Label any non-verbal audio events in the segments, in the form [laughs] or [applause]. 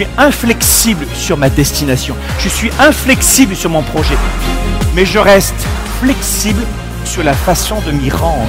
Suis inflexible sur ma destination. Je suis inflexible sur mon projet. Mais je reste flexible sur la façon de m'y rendre.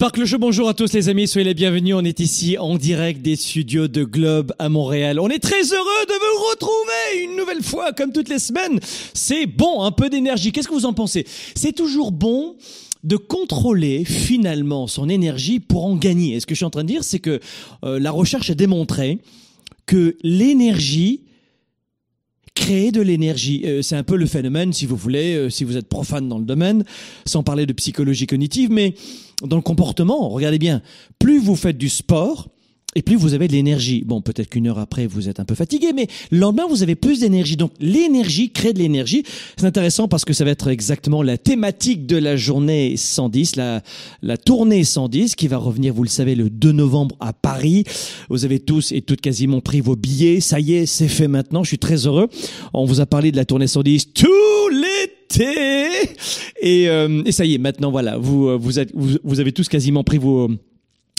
Sparkle Show, bonjour à tous les amis, soyez les bienvenus. On est ici en direct des studios de Globe à Montréal. On est très heureux de vous retrouver une nouvelle fois, comme toutes les semaines. C'est bon, un peu d'énergie. Qu'est-ce que vous en pensez? C'est toujours bon de contrôler finalement son énergie pour en gagner. Et ce que je suis en train de dire, c'est que euh, la recherche a démontré que l'énergie créer de l'énergie. Euh, c'est un peu le phénomène, si vous voulez, euh, si vous êtes profane dans le domaine, sans parler de psychologie cognitive, mais dans le comportement, regardez bien, plus vous faites du sport, et plus vous avez de l'énergie. Bon, peut-être qu'une heure après, vous êtes un peu fatigué, mais le lendemain, vous avez plus d'énergie. Donc, l'énergie crée de l'énergie. C'est intéressant parce que ça va être exactement la thématique de la journée 110, la, la tournée 110, qui va revenir, vous le savez, le 2 novembre à Paris. Vous avez tous et toutes quasiment pris vos billets. Ça y est, c'est fait maintenant. Je suis très heureux. On vous a parlé de la tournée 110 tout l'été. Et, euh, et ça y est, maintenant, voilà, vous, vous, êtes, vous, vous avez tous quasiment pris vos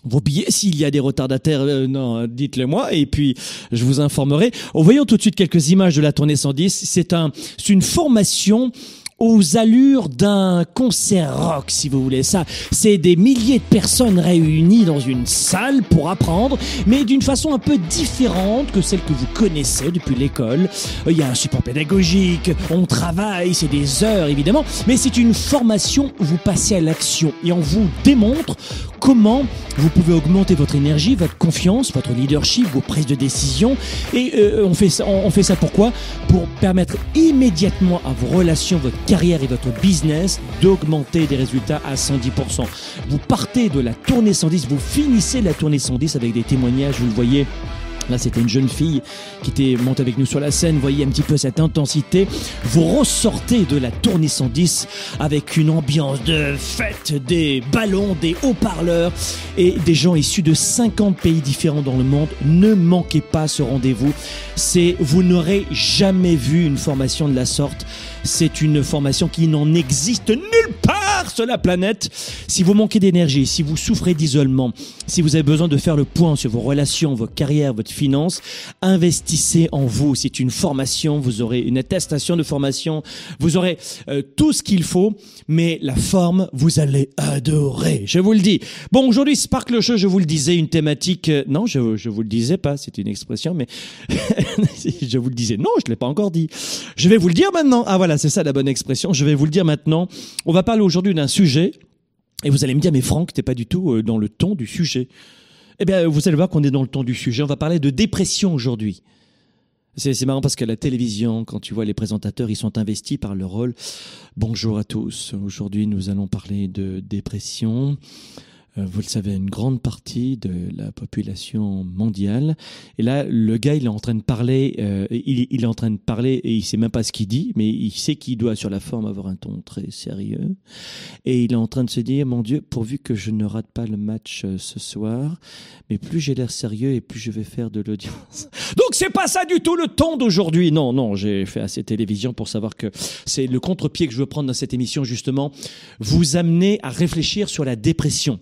vos billets. S'il y a des retardataires, euh, non, dites-le moi et puis je vous informerai. Voyons tout de suite quelques images de la tournée 110. C'est un, c'est une formation aux allures d'un concert rock, si vous voulez. Ça, c'est des milliers de personnes réunies dans une salle pour apprendre, mais d'une façon un peu différente que celle que vous connaissez depuis l'école. Il y a un support pédagogique, on travaille, c'est des heures évidemment, mais c'est une formation où vous passez à l'action et on vous démontre comment vous pouvez augmenter votre énergie, votre confiance, votre leadership, vos prises de décision. Et euh, on fait ça, on fait ça pourquoi? Pour permettre immédiatement à vos relations, votre carrière et votre business d'augmenter des résultats à 110%. Vous partez de la tournée 110, vous finissez la tournée 110 avec des témoignages, vous le voyez Là, c'était une jeune fille qui était montée avec nous sur la scène. Voyez un petit peu cette intensité. Vous ressortez de la tournée 110 avec une ambiance de fête, des ballons, des haut-parleurs et des gens issus de 50 pays différents dans le monde. Ne manquez pas ce rendez-vous. C'est, vous n'aurez jamais vu une formation de la sorte. C'est une formation qui n'en existe nulle part sur la planète. Si vous manquez d'énergie, si vous souffrez d'isolement, si vous avez besoin de faire le point sur vos relations, vos carrières, votre finance, investissez en vous. C'est une formation, vous aurez une attestation de formation, vous aurez euh, tout ce qu'il faut, mais la forme, vous allez adorer. Je vous le dis. Bon, aujourd'hui, Sparkle Show, je vous le disais, une thématique... euh, non, je, je vous le disais pas, c'est une expression, mais [laughs] je vous le disais. Non, je l'ai pas encore dit. Je vais vous le dire maintenant. Ah voilà, c'est ça la bonne expression. Je vais vous le dire maintenant. On va parler aujourd'hui d'un sujet. Et vous allez me dire, mais Franck, t'es pas du tout euh, dans le ton du sujet. Eh bien, vous allez voir qu'on est dans le ton du sujet. On va parler de dépression aujourd'hui. C'est marrant parce que la télévision, quand tu vois les présentateurs, ils sont investis par leur rôle. Bonjour à tous. Aujourd'hui, nous allons parler de dépression. Euh, Vous le savez, une grande partie de la population mondiale. Et là, le gars, il est en train de parler, euh, il, il est en train de parler et il sait même pas ce qu'il dit, mais il sait qu'il doit sur la forme avoir un ton très sérieux. Et il est en train de se dire, mon Dieu, pourvu que je ne rate pas le match euh, ce soir, mais plus j'ai l'air sérieux et plus je vais faire de l'audience. [laughs] Donc c'est pas ça du tout le ton d'aujourd'hui. Non, non, j'ai fait assez télévision pour savoir que c'est le contre-pied que je veux prendre dans cette émission, justement, vous amener à réfléchir sur la dépression.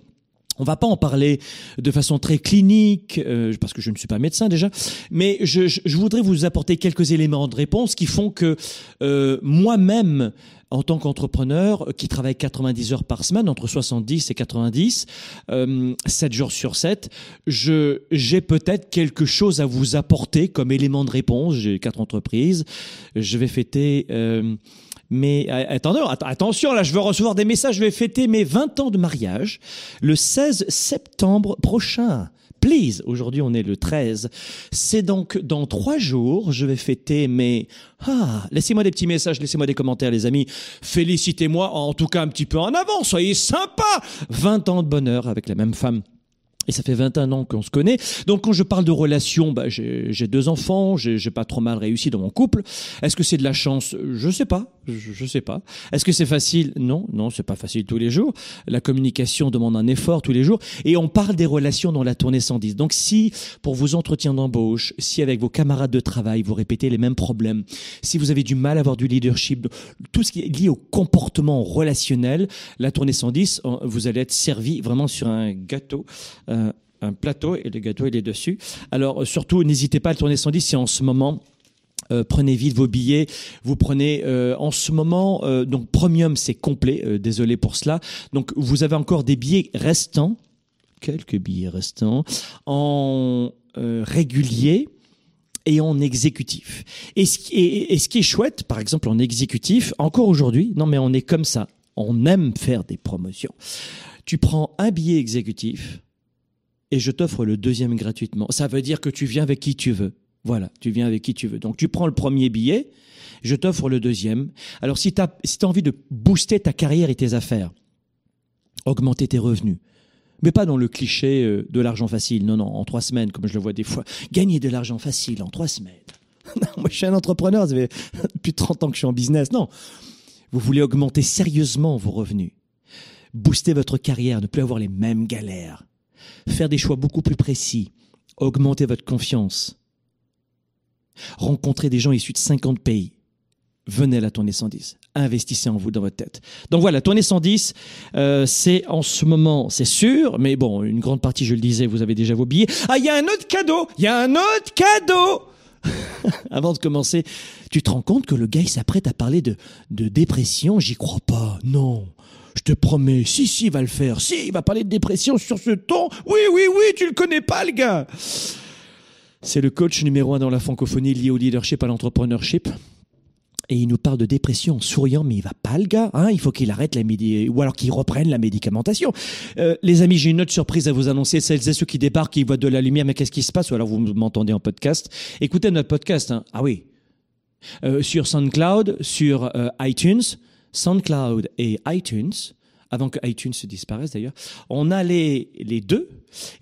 On va pas en parler de façon très clinique, euh, parce que je ne suis pas médecin déjà, mais je, voudrais vous apporter quelques éléments de réponse qui font que euh, moi-même, en tant qu'entrepreneur qui travaille 90 heures par semaine, entre 70 et 90, euh, 7 jours sur 7, je, j'ai peut-être quelque chose à vous apporter comme élément de réponse. J'ai quatre entreprises. Je vais fêter... Euh, mais attendez, attention, là, je veux recevoir des messages. Je vais fêter mes 20 ans de mariage le 16 septembre prochain. Please, aujourd'hui on est le 13. C'est donc dans trois jours, je vais fêter mes... Ah, laissez-moi des petits messages, laissez-moi des commentaires les amis. Félicitez-moi en tout cas un petit peu en avant, soyez sympa 20 ans de bonheur avec la même femme. Et ça fait 21 ans qu'on se connaît. Donc quand je parle de relations, bah, j'ai deux enfants, j'ai pas trop mal réussi dans mon couple. Est-ce que c'est de la chance? Je sais pas. Je, je sais pas. Est-ce que c'est facile? Non, non, c'est pas facile tous les jours. La communication demande un effort tous les jours. Et on parle des relations dans la tournée 110. Donc si pour vos entretiens d'embauche, si avec vos camarades de travail vous répétez les mêmes problèmes, si vous avez du mal à avoir du leadership, tout ce qui est lié au comportement relationnel, la tournée 110, vous allez être servi vraiment sur un gâteau. Euh, un plateau et le gâteau il est dessus. Alors surtout n'hésitez pas à le tourner 110 si en ce moment euh, prenez vite vos billets. Vous prenez euh, en ce moment euh, donc premium c'est complet. désolé pour cela. Donc vous avez encore des billets restants, quelques billets restants en régulier et en exécutif. Et et ce qui est chouette, par exemple en exécutif, encore aujourd'hui, non mais on est comme ça, on aime faire des promotions. Tu prends un billet exécutif et je t'offre le deuxième gratuitement. Ça veut dire que tu viens avec qui tu veux. Voilà, tu viens avec qui tu veux. Donc tu prends le premier billet, je t'offre le deuxième. Alors si tu as, si as envie de booster ta carrière et tes affaires, augmenter tes revenus, mais pas dans le cliché euh, de l'argent facile, non, non, en trois semaines, comme je le vois des fois. Gagner de l'argent facile en trois semaines. [laughs] Non, moi je suis un entrepreneur, ça fait plus de 30 ans que je suis en business. Non, vous voulez augmenter sérieusement vos revenus, booster votre carrière, ne plus avoir les mêmes galères, faire des choix beaucoup plus précis, augmenter votre confiance, rencontrer des gens issus de 50 pays. Venez à la tournée 110. Investissez en vous dans votre tête. Donc voilà, tournée 110, euh, c'est en ce moment, c'est sûr, mais bon, une grande partie, je le disais, vous avez déjà vos billets. Ah, il y a un autre cadeau Il y a un autre cadeau [laughs] Avant de commencer, tu te rends compte que le gars, il s'apprête à parler de, de dépression? J'y crois pas, non. Je te promets, si, si, il va le faire. Si, il va parler de dépression sur ce ton. Oui, oui, oui, tu le connais pas, le gars. C'est le coach numéro un dans la francophonie lié au leadership, à l'entrepreneurship. Et il nous parle de dépression en souriant, mais il va pas le gars. Hein il faut qu'il arrête la médi ou alors qu'il reprenne la médicamentation. Euh, les amis, j'ai une autre surprise à vous annoncer. Celles et ceux qui débarquent, qui voient de la lumière, mais qu'est-ce qui se passe? Ou alors vous m'entendez en podcast? Écoutez notre podcast. Hein. Ah oui. Euh, sur SoundCloud, sur euh, iTunes, SoundCloud et iTunes avant que iTunes se disparaisse d'ailleurs. On a les, les deux.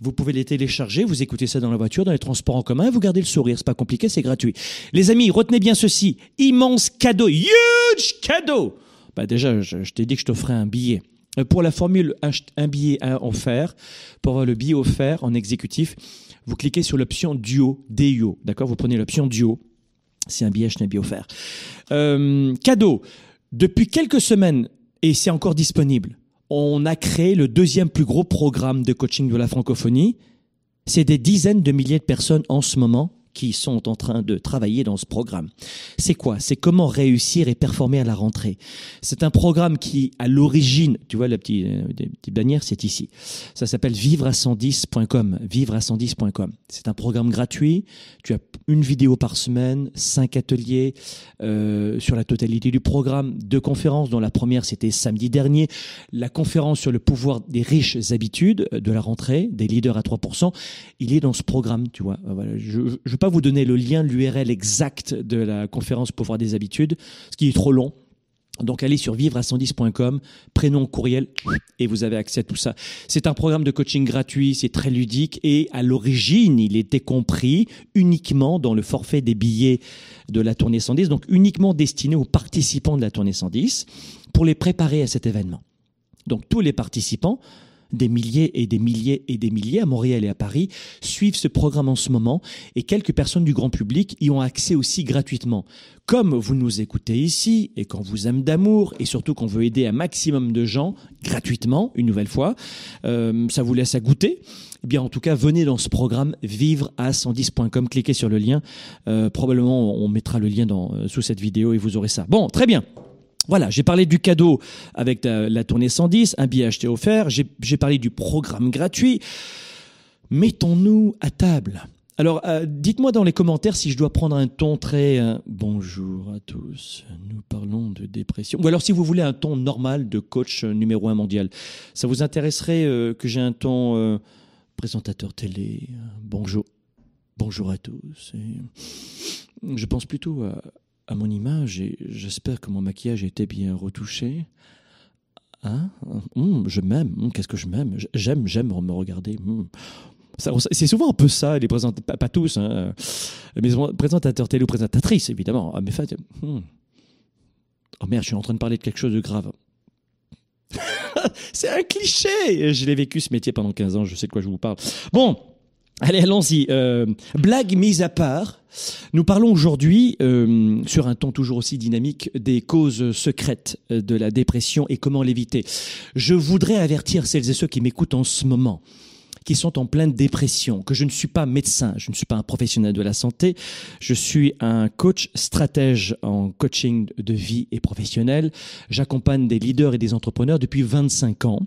Vous pouvez les télécharger, vous écoutez ça dans la voiture, dans les transports en commun, vous gardez le sourire. C'est pas compliqué, c'est gratuit. Les amis, retenez bien ceci. Immense cadeau, huge cadeau. Bah déjà, je, t'ai dit que je t'offrais un billet. Euh, pour la formule un billet offert, pour avoir le billet offert en exécutif, vous cliquez sur l'option duo, DUO, d'accord? Vous prenez l'option duo. C'est un billet, je un billet offert. Euh, cadeau. Depuis quelques semaines, et c'est encore disponible. On a créé le deuxième plus gros programme de coaching de la francophonie. C'est des dizaines de milliers de personnes en ce moment qui sont en train de travailler dans ce programme. C'est quoi? C'est comment réussir et performer à la rentrée. C'est un programme qui, à l'origine, tu vois la petite, euh, bannière, c'est ici. Ça s'appelle vivre à 110.com. Vivre à 110.com. C'est un programme gratuit. Tu as une vidéo par semaine, cinq ateliers euh, sur la totalité du programme, deux conférences, dont la première c'était samedi dernier. La conférence sur le pouvoir des riches habitudes de la rentrée, des leaders à 3%, il est dans ce programme, tu vois. Je vous donner le lien, l'URL exact de la conférence Pouvoir des habitudes, ce qui est trop long. Donc allez sur vivre à 110.com, prénom, courriel, et vous avez accès à tout ça. C'est un programme de coaching gratuit, c'est très ludique, et à l'origine, il était compris uniquement dans le forfait des billets de la tournée 110, donc uniquement destiné aux participants de la tournée 110, pour les préparer à cet événement. Donc tous les participants des milliers et des milliers et des milliers à Montréal et à Paris suivent ce programme en ce moment et quelques personnes du grand public y ont accès aussi gratuitement. Comme vous nous écoutez ici et qu'on vous aime d'amour et surtout qu'on veut aider un maximum de gens gratuitement, une nouvelle fois, euh, ça vous laisse à goûter. Eh bien, en tout cas, venez dans ce programme vivre à 110.com. Cliquez sur le lien. Euh, probablement, on mettra le lien dans, euh, sous cette vidéo et vous aurez ça. Bon, très bien. Voilà, j'ai parlé du cadeau avec la, tournée 110, un billet acheté offert, j'ai parlé du programme gratuit. Mettons-nous à table. Alors, euh, dites-moi dans les commentaires si je dois prendre un ton très euh, bonjour à tous, nous parlons de dépression. Ou alors si vous voulez un ton normal de coach numéro un mondial. Ça vous intéresserait euh, que j'ai un ton présentateur télé Bonjour. Bonjour à tous. je pense plutôt à, à mon image et j'espère que mon maquillage était bien retouché. Hein? Hum, Je m'aime. Hum, qu'est-ce que je m'aime? J'aime, j'aime me regarder. Hum. C'est souvent un peu ça, les présentateurs, pas, tous, hein, mais présentateurs télé ou présentatrices, évidemment. Ah, mais oh merde, je suis en train de parler de quelque chose de grave. [laughs] c'est un cliché Je l'ai vécu ce métier pendant 15 ans, je sais de quoi je vous parle. Bon, Allez, allons-y. Euh, blague mise à part, nous parlons aujourd'hui, euh, sur un ton toujours aussi dynamique, des causes secrètes de la dépression et comment l'éviter. Je voudrais avertir celles et ceux qui m'écoutent en ce moment qui sont en pleine dépression, que je ne suis pas médecin, je ne suis pas un professionnel de la santé, je suis un coach stratège en coaching de vie et professionnel. J'accompagne des leaders et des entrepreneurs depuis 25 ans.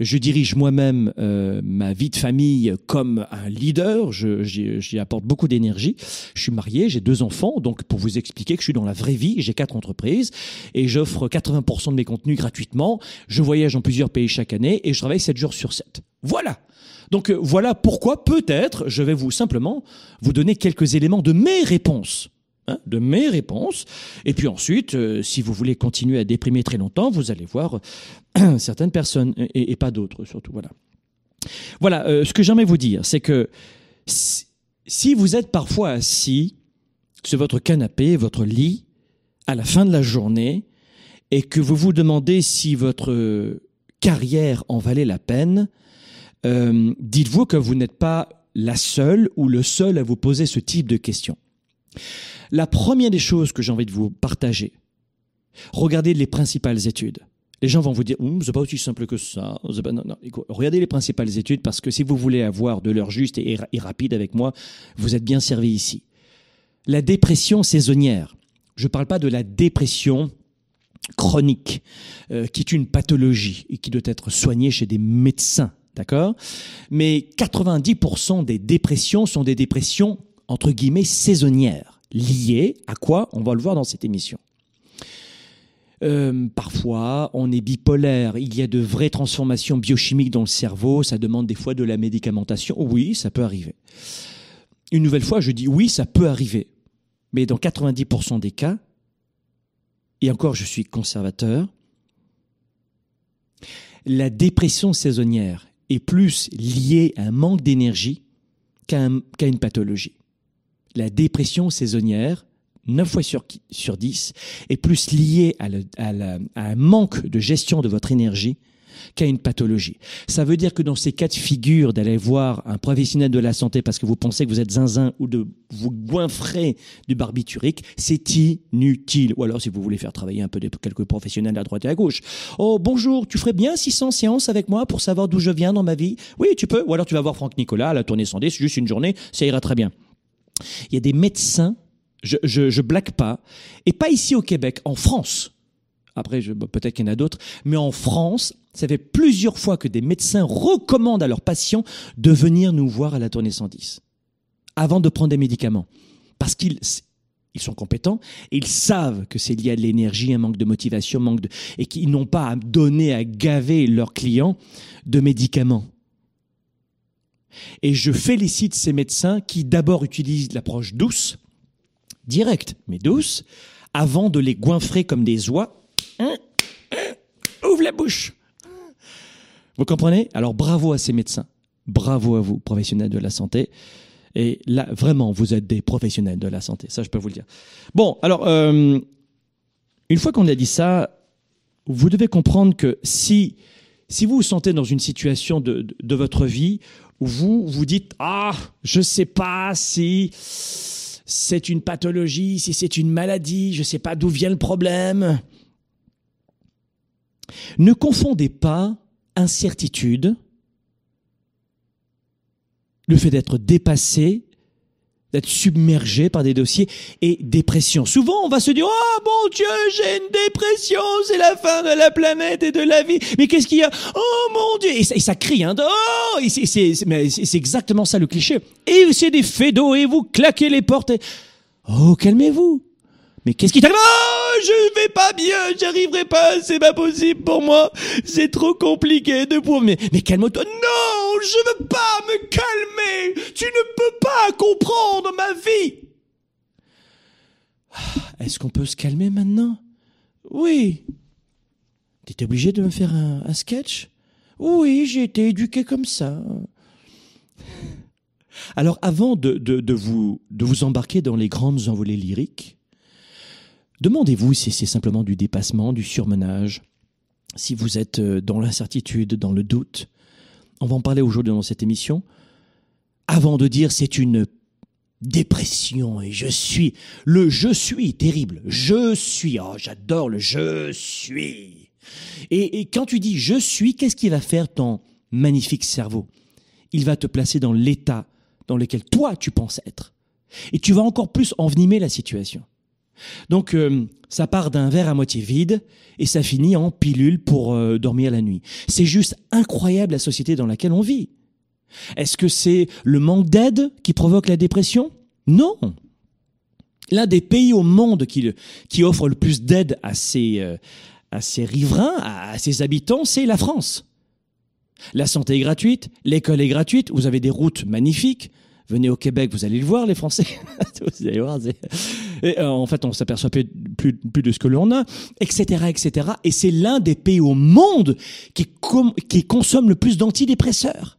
Je dirige moi-même euh, ma vie de famille comme un leader, j'y apporte beaucoup d'énergie. Je suis marié, j'ai deux enfants, donc pour vous expliquer que je suis dans la vraie vie, j'ai quatre entreprises et j'offre 80% de mes contenus gratuitement. Je voyage dans plusieurs pays chaque année et je travaille 7 jours sur 7. Voilà donc euh, voilà pourquoi peut-être je vais vous simplement vous donner quelques éléments de mes réponses. Hein, de mes réponses. Et puis ensuite, euh, si vous voulez continuer à déprimer très longtemps, vous allez voir euh, [clears throat] certaines personnes et, pas d'autres surtout. Voilà. Voilà, ce que j'aimerais vous dire, c'est que si vous êtes parfois assis sur votre canapé, votre lit, à la fin de la journée, et que vous vous demandez si votre carrière en valait la peine, euh, dites-vous que vous n'êtes pas la seule ou le seul à vous poser ce type de questions. La première des choses que j'ai envie de vous partager, regardez les principales études. Les gens vont vous dire, hum, c'est pas aussi simple que ça. Non, non. Regardez les principales études parce que si vous voulez avoir de l'heure juste et, rapide avec moi, vous êtes bien servi ici. La dépression saisonnière. Je ne parle pas de la dépression chronique, euh, qui est une pathologie et qui doit être soignée chez des médecins D'accord? Mais 90% des dépressions sont des dépressions, entre guillemets, saisonnières. Liées à quoi? On va le voir dans cette émission. Euh, parfois, on est bipolaire. Il y a de vraies transformations biochimiques dans le cerveau. Ça demande des fois de la médicamentation. Oui, ça peut arriver. Une nouvelle fois, je dis oui, ça peut arriver. Mais dans 90% des cas, et encore je suis conservateur, la dépression saisonnière est plus lié à un manque d'énergie qu'à une pathologie. La dépression saisonnière, 9 fois sur, sur 10, est plus liée à un manque de gestion de votre énergie qu'à une pathologie. Ça veut dire que dans ces cas de figure d'aller voir un professionnel de la santé parce que vous pensez que vous êtes zinzin ou de vous goinfrer du barbiturique, c'est inutile. Ou alors si vous voulez faire travailler un peu quelques professionnels à droite et à gauche. Oh bonjour, tu ferais bien 600 séances avec moi pour savoir d'où je viens dans ma vie? Oui, tu peux. Ou alors tu vas voir Franck Nicolas à la tournée 110, c'est juste une journée, ça ira très bien. Il y a des médecins, je, je blague pas, et pas ici au Québec, en France après, peut-être qu'il y en a d'autres. Mais en France, ça fait plusieurs fois que des médecins recommandent à leurs patients de venir nous voir à la tournée 110 avant de prendre des médicaments. Parce qu'ils ils sont compétents et ils savent que c'est lié à l'énergie, un manque de motivation, manque de, et qu'ils n'ont pas à donner, à gaver leurs clients de médicaments. Et je félicite ces médecins qui d'abord utilisent l'approche douce, directe, mais douce, avant de les goinfrer comme des oies? Ouvre la bouche. Vous comprenez? Alors bravo à ces médecins. Bravo à vous, professionnels de la santé. Et là, vraiment, vous êtes des professionnels de la santé. Ça, je peux vous le dire. Bon, alors, euh, une fois qu'on a dit ça, vous devez comprendre que si si vous vous sentez dans une situation de, de, de votre vie où vous vous dites ah je sais pas si c'est une pathologie, si c'est une maladie, je sais pas d'où vient le problème. Ne confondez pas incertitude, le fait d'être dépassé d'être submergé par des dossiers et dépression. Souvent, on va se dire "Oh mon Dieu, j'ai une dépression, c'est la fin de la planète et de la vie." Mais qu'est-ce qu'il y a? Oh mon Dieu Et ça, et ça crie hein. Oh, c'est c'est mais c'est exactement ça le cliché. Et c'est des faits d'eau et vous claquez les portes. Et... Oh, calmez-vous. Mais qu'est-ce qui t'arrive Oh, je vais pas bien, j'arriverai pas, c'est pas possible pour moi. C'est trop compliqué de pour mais mais calme-toi. Non, je veux pas me calmer. Tu ne peux pas comprendre ma vie. Ah, Est-ce qu'on peut se calmer maintenant? Oui. T'étais obligé de me faire un, un sketch? Oui, j'ai été éduqué comme ça. Alors avant de, de, de, vous, de vous embarquer dans les grandes envolées lyriques, demandez-vous si c'est simplement du dépassement, du surmenage, si vous êtes euh, dans l'incertitude, dans le doute. On va en parler aujourd'hui dans cette émission. Avant de dire c'est une dépression et je suis, le je suis terrible, je suis, oh j'adore le je suis. Et, et quand tu dis je suis, qu'est-ce qui va faire ton magnifique cerveau? Il va te placer dans l'état dans lequel toi tu penses être. Et tu vas encore plus envenimer la situation. Donc euh, ça part d'un verre à moitié vide et ça finit en pilule pour euh, dormir la nuit. C'est juste incroyable la société dans laquelle on vit. Est-ce que c'est le manque d'aide qui provoque la dépression? Non. L'un des pays au monde qui, offre le plus d'aide à ses, euh, à ses riverains, à, à ses habitants, c'est la France. La santé est gratuite, l'école est gratuite, vous avez des routes magnifiques. Venez au Québec, vous allez le voir, les Français. [laughs] vous allez voir. Et, euh, en fait, on s'aperçoit plus, plus, plus, de ce que l'on a, etc., etc. Et c'est l'un des pays au monde qui, qui consomme le plus d'antidépresseurs.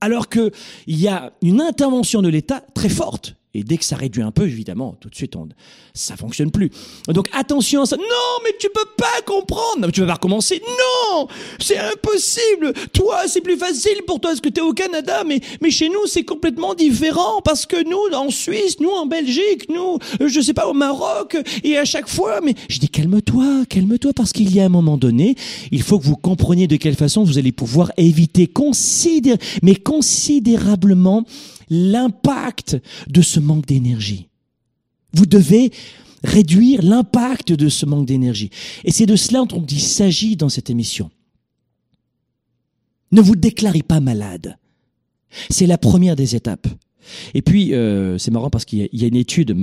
Alors que il y a une intervention de l'État très forte. Et dès que ça réduit un peu, évidemment, tout de suite, on, ça fonctionne plus. Donc attention à ça. Non, mais tu peux pas comprendre. Non, mais tu vas pas recommencer. Non, c'est impossible. Toi, c'est plus facile pour toi parce que tu es au Canada, mais mais chez nous, c'est complètement différent parce que nous, en Suisse, nous en Belgique, nous, je sais pas, au Maroc, et à chaque fois. Mais je dis calme-toi, calme-toi, parce qu'il y a un moment donné, il faut que vous compreniez de quelle façon vous allez pouvoir éviter mais considérablement l'impact de ce manque d'énergie. Vous devez réduire l'impact de ce manque d'énergie. Et c'est de cela dont il s'agit dans cette émission. Ne vous déclarez pas malade. C'est la première des étapes. Et puis, euh, c'est marrant parce qu'il y, a une étude,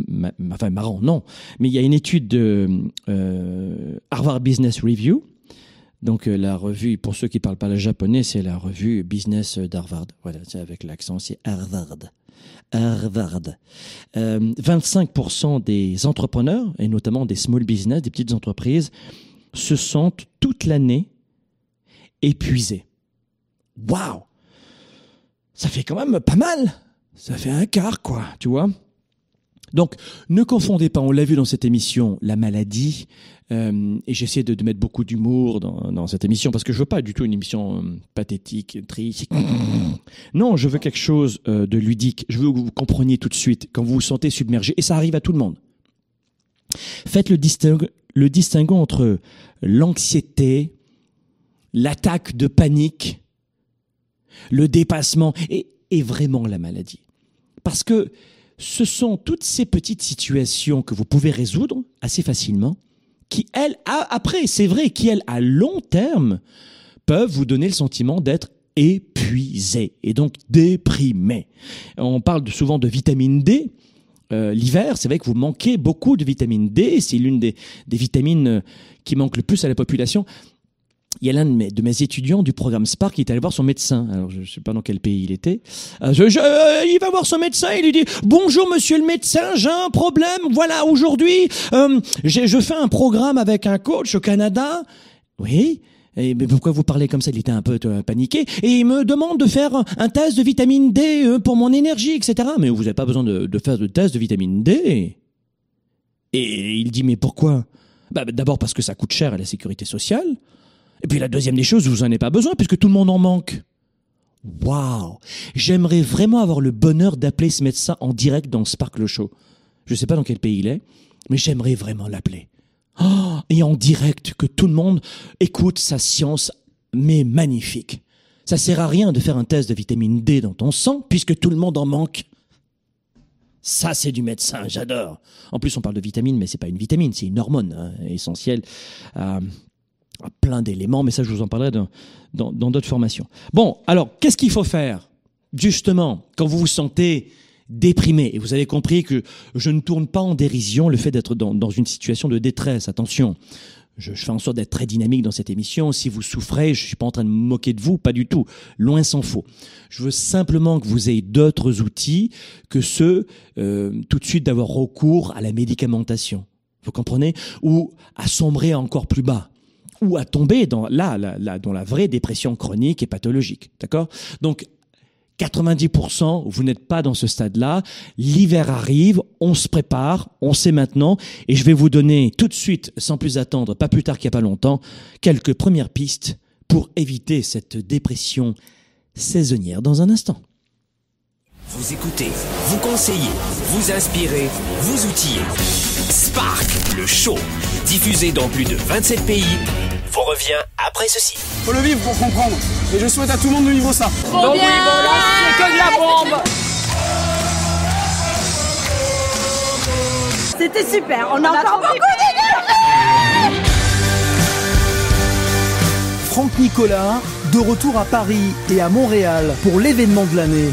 enfin marrant, non, mais il y a une étude de euh, Harvard Business Review donc euh, la revue, pour ceux qui parlent pas le japonais, c'est la revue Business d'Harvard. Voilà, c'est avec l'accent, c'est Harvard. Harvard. Euh, 25% des entrepreneurs, et notamment des small business, des petites entreprises, se sentent toute l'année épuisés. Waouh Ça fait quand même pas mal. Ça fait un quart, quoi, tu vois? Donc, ne confondez pas, on l'a vu dans cette émission, la maladie, euh, et j'essaie de, de, mettre beaucoup d'humour dans, dans, cette émission, parce que je veux pas du tout une émission euh, pathétique, triste. [coughs] Non, je veux quelque chose euh, de ludique. Je veux que vous compreniez tout de suite quand vous vous sentez submergé, et ça arrive à tout le monde. Faites le, distingue, le distinguo entre l'anxiété, l'attaque de panique, le dépassement, et, et vraiment la maladie. Parce que ce sont toutes ces petites situations que vous pouvez résoudre assez facilement, qui, elles, après, c'est vrai, qui, elles, à long terme, peuvent vous donner le sentiment d'être épuisé et donc déprimé. On parle souvent de vitamine D. Euh, L'hiver, c'est vrai que vous manquez beaucoup de vitamine D. C'est l'une des, des vitamines qui manque le plus à la population il y a l'un de mes, étudiants du programme Spark qui est allé voir son médecin. Alors, je ne sais pas dans quel pays il était. Euh, euh, il va voir son médecin il lui dit Bonjour, monsieur le médecin, j'ai un problème. Voilà, aujourd'hui, euh, je fais un programme avec un coach au Canada. Oui. Mais pourquoi vous parlez comme ça? Il était un peu paniqué. Et il me demande de faire un, test de vitamine D pour mon énergie, etc. Mais vous n'avez pas besoin de, de, faire de test de vitamine D. Et il dit Mais pourquoi? Bah, D'abord parce que ça coûte cher à la sécurité sociale. Et puis la deuxième des choses, vous en avez pas besoin puisque tout le monde en manque. Waouh J'aimerais vraiment avoir le bonheur d'appeler ce médecin en direct dans Sparkle Show. Je sais pas dans quel pays il est, mais j'aimerais vraiment l'appeler. Oh, et en direct, que tout le monde écoute sa science, mais magnifique. Ça sert à rien de faire un test de vitamine D dans ton sang, puisque tout le monde en manque. Ça, c'est du médecin, j'adore. En plus, on parle de vitamine, mais c'est pas une vitamine, c'est une hormone hein, essentielle à plein d'éléments. Mais ça, je vous en parlerai dans d'autres formations. Bon, alors, qu'est-ce qu'il faut faire Justement, quand vous vous sentez déprimé, et vous avez compris que je ne tourne pas en dérision le fait d'être dans, une situation de détresse, attention. Je, fais en sorte d'être très dynamique dans cette émission. Si vous souffrez, je suis pas en train de me moquer de vous, pas du tout. Loin s'en faut. Je veux simplement que vous ayez d'autres outils que ceux euh, tout de suite d'avoir recours à la médicamentation. Vous comprenez? Ou à sombrer encore plus bas ou à tomber dans dans la vraie dépression chronique et pathologique. D'accord? Donc 90%, vous n'êtes pas dans ce stade-là. L'hiver arrive, on se prépare, on sait maintenant, et je vais vous donner tout de suite, sans plus attendre, pas plus tard qu'il n'y a pas longtemps, quelques premières pistes pour éviter cette dépression saisonnière dans un instant. Vous écoutez, vous conseillez, vous inspirez, vous outillez. Spark, le show, diffusé dans plus de 27 pays, vous revient après ceci. Faut le vivre pour comprendre. Et je souhaite à tout le monde de vivre ça. Donc oui, voilà, c'est que de la bombe C'était super, on a encore beaucoup d'énergie Franck Nicolas, de retour à Paris et à Montréal pour l'événement de l'année.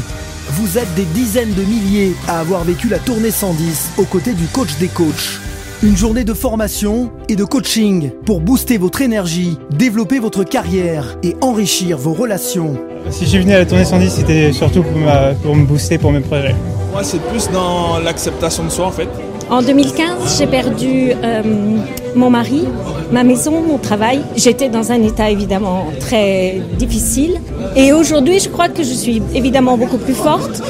Vous êtes des dizaines de milliers à avoir vécu la tournée 110 aux côtés du coach des coachs. Une journée de formation et de coaching pour booster votre énergie, développer votre carrière et enrichir vos relations. Si je suis venu à la tournée 110, c'était surtout pour, ma- pour me booster pour mes projets. Moi, c'est plus dans l'acceptation de soi, en fait. En 2015, j'ai perdu euh, mon mari, ma maison, mon travail. J'étais dans un état évidemment très difficile. Et aujourd'hui, je crois que je suis évidemment beaucoup plus forte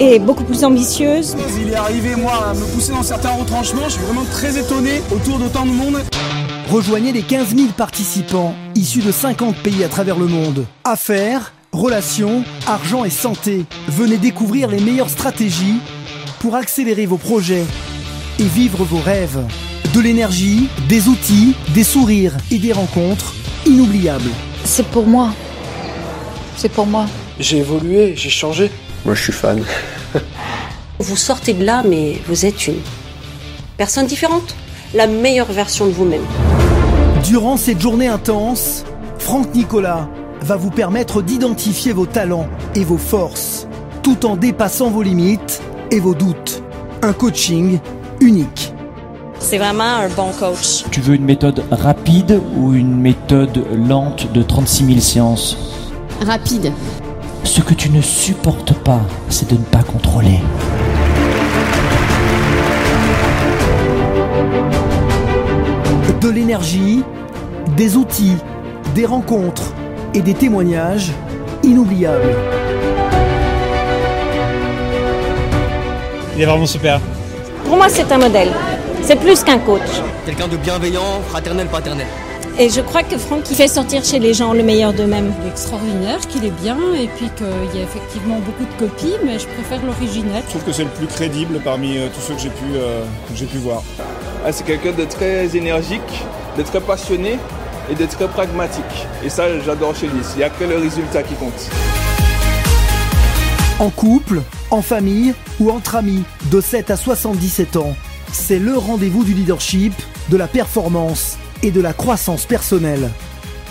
et beaucoup plus ambitieuse. Il est arrivé, moi, à me pousser dans certains retranchements. Je suis vraiment très étonné autour de tant de monde. Rejoignez les 15 000 participants issus de 50 pays à travers le monde. Affaires, relations, argent et santé. Venez découvrir les meilleures stratégies pour accélérer vos projets et vivre vos rêves. De l'énergie, des outils, des sourires et des rencontres inoubliables. C'est pour moi. C'est pour moi. J'ai évolué, j'ai changé. Moi, je suis fan. Vous sortez de là, mais vous êtes une personne différente. La meilleure version de vous-même. Durant cette journée intense, Franck Nicolas va vous permettre d'identifier vos talents et vos forces, tout en dépassant vos limites et vos doutes. Un coaching unique. C'est vraiment un bon coach. Tu veux une méthode rapide ou une méthode lente de 36 000 séances? Rapide. Ce que tu ne supportes pas, c'est de ne pas contrôler. De l'énergie, des outils, des rencontres et des témoignages inoubliables. Il est vraiment super. Pour moi, c'est un modèle. C'est plus qu'un coach. Quelqu'un de bienveillant, fraternel, paternel. Et je crois que Franck, il fait sortir chez les gens le meilleur d'eux-mêmes. Il est extraordinaire, qu'il est bien, et puis qu'il y a effectivement beaucoup de copies, mais je préfère l'original. Je trouve que c'est le plus crédible parmi euh, tous ceux que j'ai pu, euh, que j'ai pu voir. Ah, c'est quelqu'un de très énergique, de très passionné et de très pragmatique. Et ça, j'adore chez lui. Il n'y a que le résultat qui compte. En couple, en famille ou entre amis de 7 à 77 ans, c'est le rendez-vous du leadership, de la performance et de la croissance personnelle.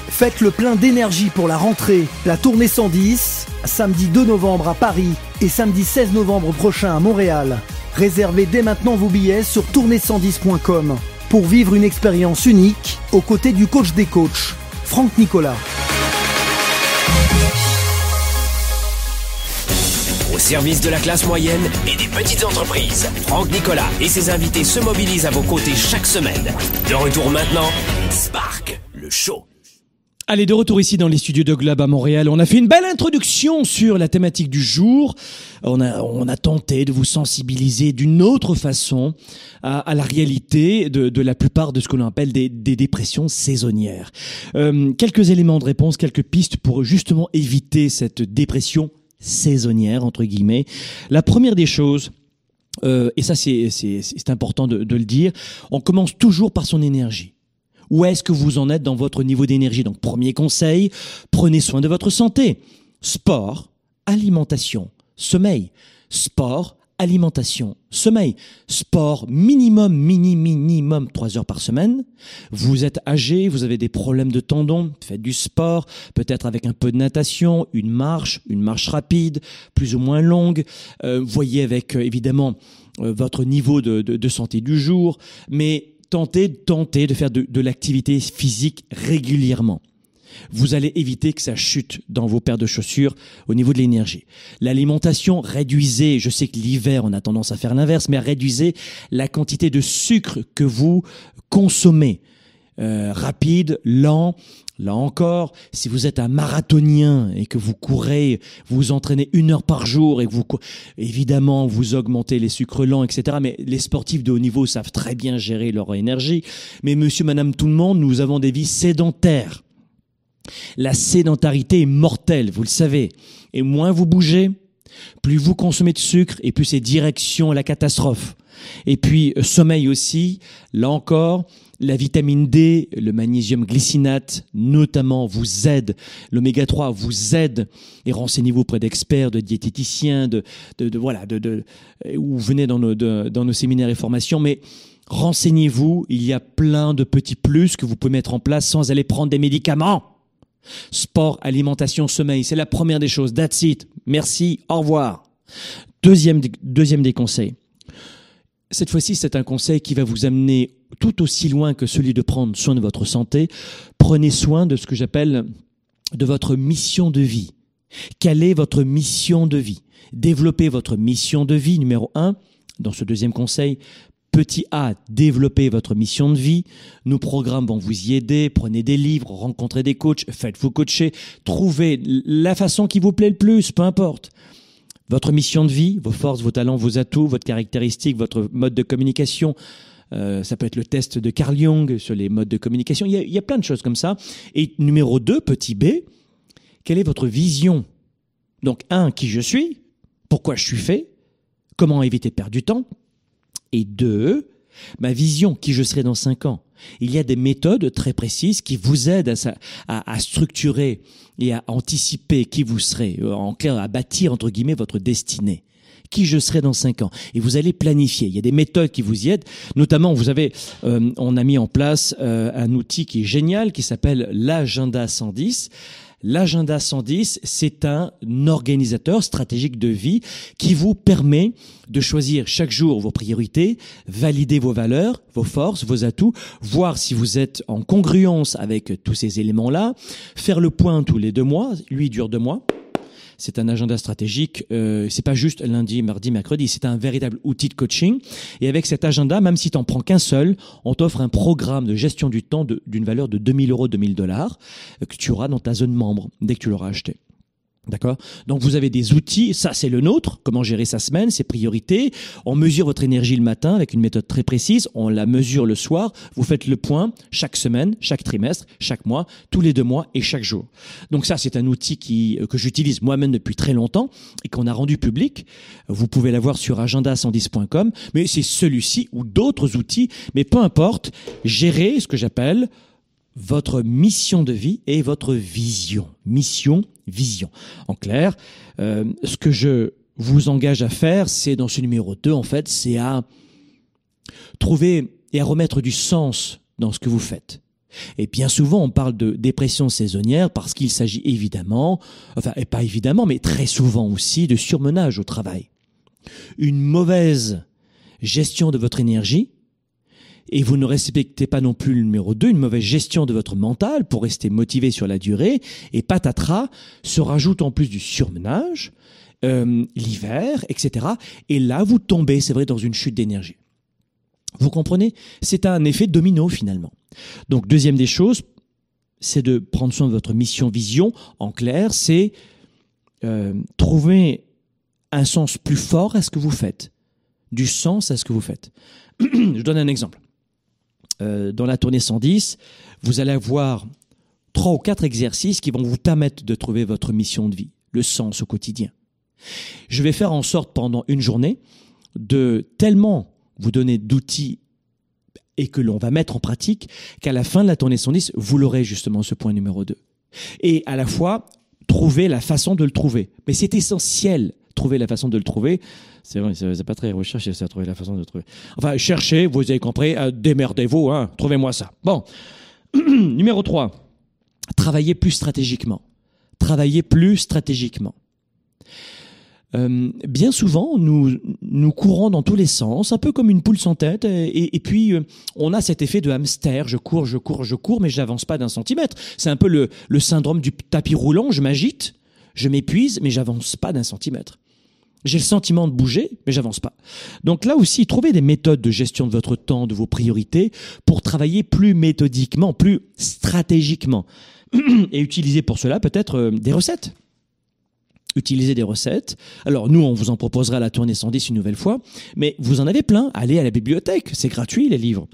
Faites le plein d'énergie pour la rentrée, la tournée 110, samedi 2 novembre à Paris et samedi 16 novembre prochain à Montréal. Réservez dès maintenant vos billets sur tournée110.com pour vivre une expérience unique aux côtés du coach des coachs, Franck Nicolas. Service de la classe moyenne et des petites entreprises, Franck Nicolas et ses invités se mobilisent à vos côtés chaque semaine. De retour maintenant, Spark, le show. Allez, de retour ici dans les studios de Globe à Montréal. On a fait une belle introduction sur la thématique du jour. On a, on a tenté de vous sensibiliser d'une autre façon à, à la réalité de, de, la plupart de ce que l'on appelle des, des, dépressions saisonnières. Euh, quelques éléments de réponse, quelques pistes pour justement éviter cette dépression saisonnière, entre guillemets. La première des choses, euh, et ça c'est important de, de le dire, on commence toujours par son énergie. Où est-ce que vous en êtes dans votre niveau d'énergie? Donc premier conseil, prenez soin de votre santé. Sport, alimentation, sommeil. Sport, alimentation, sommeil. Sport minimum, mini, minimum 3 heures par semaine. Vous êtes âgé, vous avez des problèmes de tendons, faites du sport, peut-être avec un peu de natation, une marche, une marche rapide, plus ou moins longue. Euh, voyez avec euh, évidemment euh, votre niveau de, de, de santé du jour, mais tentez, tentez de faire de, de l'activité physique régulièrement. Vous allez éviter que ça chute dans vos paires de chaussures au niveau de l'énergie. L'alimentation, réduisez, je sais que l'hiver on a tendance à faire l'inverse, mais réduisez la quantité de sucre que vous consommez. Euh, rapide, lent, Là encore, si vous êtes un marathonien et que vous courez, vous entraînez une heure par jour et que vous, évidemment, vous augmentez les sucres lents, etc. Mais les sportifs de haut niveau savent très bien gérer leur énergie. Mais monsieur, madame, tout le monde, nous avons des vies sédentaires. La sédentarité est mortelle, vous le savez. Et moins vous bougez, plus vous consommez de sucre et plus c'est direction la catastrophe. Et puis, euh, sommeil aussi, là encore, la vitamine D, le magnésium glycinate notamment vous aide, l'oméga 3 vous aide et renseignez-vous auprès d'experts, de diététiciens, de, de, voilà, de, de, ou venez dans nos, dans nos séminaires et formations, mais renseignez-vous, il y a plein de petits plus que vous pouvez mettre en place sans aller prendre des médicaments. Sport, alimentation, sommeil, c'est la première des choses. That's it. Merci, au revoir. Deuxième, deuxième des conseils. Cette fois-ci, c'est un conseil qui va vous amener tout aussi loin que celui de prendre soin de votre santé, prenez soin de ce que j'appelle de votre mission de vie. Quelle est votre mission de vie? Développez votre mission de vie, numéro un. Dans ce deuxième conseil, Petit A, développez votre mission de vie. Nos programmes vont vous y aider. Prenez des livres, rencontrez des coachs, faites-vous coacher, trouvez la façon qui vous plaît le plus, peu importe. Votre mission de vie, vos forces, vos talents, vos atouts, votre caractéristique, votre mode de communication, euh, ça peut être le test de Carl Jung sur les modes de communication. Il y, a, plein de choses comme ça. Et numéro 2, petit b, quelle est votre vision? Donc, un, qui je suis, pourquoi je suis fait, comment éviter de perdre du temps? Et deux, ma vision, qui je serai dans cinq ans. Il y a des méthodes très précises qui vous aident à, à, structurer et à anticiper qui vous serez, en clair, à bâtir, entre guillemets, votre destinée qui je serai dans cinq ans. Et vous allez planifier. Il y a des méthodes qui vous y aident. Notamment, vous avez, euh, on a mis en place euh, un outil qui est génial, qui s'appelle l'agenda 110. L'agenda 110, c'est un organisateur stratégique de vie qui vous permet de choisir chaque jour vos priorités, valider vos valeurs, vos forces, vos atouts, voir si vous êtes en congruence avec tous ces éléments-là, faire le point tous les deux mois, lui dure deux mois, c'est un agenda stratégique. Euh, c'est pas juste lundi, mardi, mercredi. C'est un véritable outil de coaching. Et avec cet agenda, même si tu n'en prends qu'un seul, on t'offre un programme de gestion du temps d'une valeur de 2000 euros, 2000 dollars euh, que tu auras dans ta zone membre dès que tu l'auras acheté. D'accord? Donc vous avez des outils, ça c'est le nôtre, comment gérer sa semaine, ses priorités? On mesure votre énergie le matin avec une méthode très précise, on la mesure le soir, vous faites le point chaque semaine, chaque trimestre, chaque mois, tous les deux mois et chaque jour. Donc ça c'est un outil qui, euh, que j'utilise moi-même depuis très longtemps et qu'on a rendu public. Vous pouvez l'avoir sur agenda110.com, mais c'est celui-ci ou d'autres outils, mais peu importe, gérer ce que j'appelle votre mission de vie et votre vision. Mission, vision. En clair, euh, ce que je vous engage à faire, c'est dans ce numéro 2, en fait, c'est à trouver et à remettre du sens dans ce que vous faites. Et bien souvent, on parle de dépression saisonnière parce qu'il s'agit évidemment, enfin, et pas évidemment, mais très souvent aussi de surmenage au travail. Une mauvaise gestion de votre énergie et vous ne respectez pas non plus le numéro 2, une mauvaise gestion de votre mental pour rester motivé sur la durée, et patatras, se rajoute en plus du surmenage, euh, l'hiver, etc. Et là, vous tombez, c'est vrai, dans une chute d'énergie. Vous comprenez? C'est un effet domino finalement. Donc deuxième des choses, c'est de prendre soin de votre mission, vision. En clair, c'est euh, trouver un sens plus fort à ce que vous faites, du sens à ce que vous faites. [clears throat] Je donne un exemple. Euh, dans la tournée 110, vous allez avoir trois ou quatre exercices qui vont vous permettre de trouver votre mission de vie, le sens au quotidien. Je vais faire en sorte pendant une journée de tellement vous donner d'outils et que l'on va mettre en pratique qu'à la fin de la tournée 110, vous l'aurez justement ce point numéro 2. Et à la fois, trouver la façon de le trouver. Mais c'est essentiel, trouver la façon de le trouver. C'est vrai, c'est pas très recherché, ça, trouver la façon de trouver. Enfin, cherchez, vous avez compris, euh, démerdez-vous, hein, trouvez-moi ça. Bon. [clears throat] Numéro 3. Travaillez plus stratégiquement. Travaillez plus stratégiquement. Euh, bien souvent, nous, nous courons dans tous les sens, un peu comme une poule sans tête, et, puis euh, on a cet effet de hamster, je cours, je cours, je cours, mais j'avance pas d'un centimètre. C'est un peu le, le syndrome du tapis roulant, je m'agite, je m'épuise, mais j'avance pas d'un centimètre. J'ai le sentiment de bouger, mais j'avance pas. Donc là aussi, trouvez des méthodes de gestion de votre temps, de vos priorités, pour travailler plus méthodiquement, plus stratégiquement. [clears throat] Et utiliser pour cela peut-être euh, des recettes utiliser des recettes. Alors nous, on vous en proposera la tournée 110 une nouvelle fois, mais vous en avez plein. Allez à la bibliothèque, c'est gratuit les livres.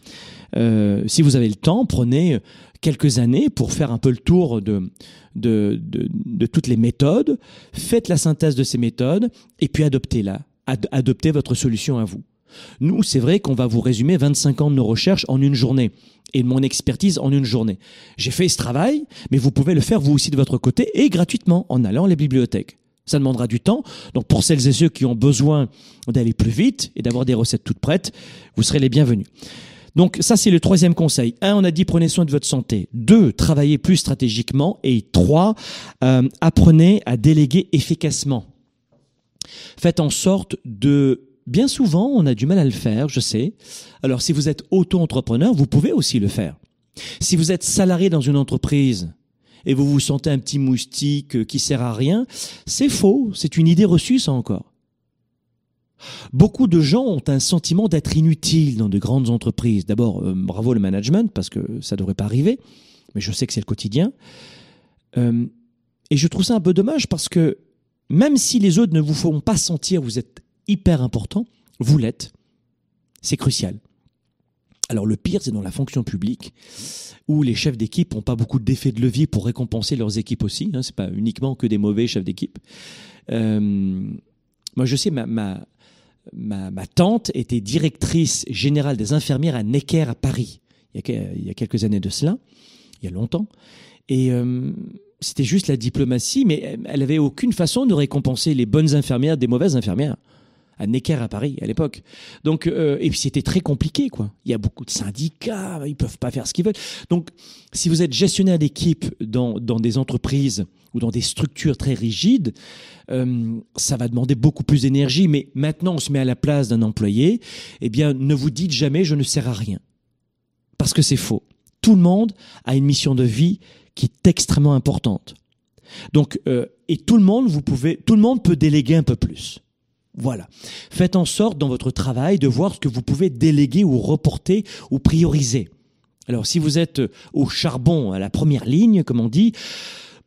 Euh, si vous avez le temps, prenez quelques années pour faire un peu le tour de, de, de, de toutes les méthodes, faites la synthèse de ces méthodes et puis adoptez-la, adoptez votre solution à vous. Nous, c'est vrai qu'on va vous résumer 25 ans de nos recherches en une journée et de mon expertise en une journée. J'ai fait ce travail, mais vous pouvez le faire vous aussi de votre côté et gratuitement en allant à la bibliothèque. Ça demandera du temps. Donc pour celles et ceux qui ont besoin d'aller plus vite et d'avoir des recettes toutes prêtes, vous serez les bienvenus. Donc ça, c'est le troisième conseil. Un, on a dit prenez soin de votre santé. Deux, travaillez plus stratégiquement. Et trois, euh, apprenez à déléguer efficacement. Faites en sorte de... Bien souvent, on a du mal à le faire, je sais. Alors si vous êtes auto-entrepreneur, vous pouvez aussi le faire. Si vous êtes salarié dans une entreprise, et vous vous sentez un petit moustique qui sert à rien, c'est faux, c'est une idée reçue ça encore. Beaucoup de gens ont un sentiment d'être inutiles dans de grandes entreprises. D'abord, euh, bravo le management, parce que ça ne devrait pas arriver, mais je sais que c'est le quotidien. Euh, et je trouve ça un peu dommage parce que même si les autres ne vous font pas sentir vous êtes hyper important, vous l'êtes. C'est crucial. Alors le pire, c'est dans la fonction publique, où les chefs d'équipe n'ont pas beaucoup d'effets de levier pour récompenser leurs équipes aussi. Hein, c'est pas uniquement que des mauvais chefs d'équipe. Euh, moi, je sais, ma, ma, tante était directrice générale des infirmières à Necker à Paris, il y a, quelques années de cela, il y a longtemps. Et euh, c'était juste la diplomatie, mais elle avait aucune façon de récompenser les bonnes infirmières des mauvaises infirmières à Necker à Paris à l'époque. Donc euh, et puis c'était très compliqué quoi. Il y a beaucoup de syndicats, ils peuvent pas faire ce qu'ils veulent. Donc si vous êtes gestionnaire d'équipe dans dans des entreprises ou dans des structures très rigides, euh, ça va demander beaucoup plus d'énergie. Mais maintenant on se met à la place d'un employé. Eh bien ne vous dites jamais je ne sers à rien parce que c'est faux. Tout le monde a une mission de vie qui est extrêmement importante. Donc, euh, et tout le monde, vous pouvez, tout le monde peut déléguer un peu plus. Voilà. Faites en sorte dans votre travail de voir ce que vous pouvez déléguer ou reporter ou prioriser. Alors si vous êtes au charbon, à la première ligne, comme on dit,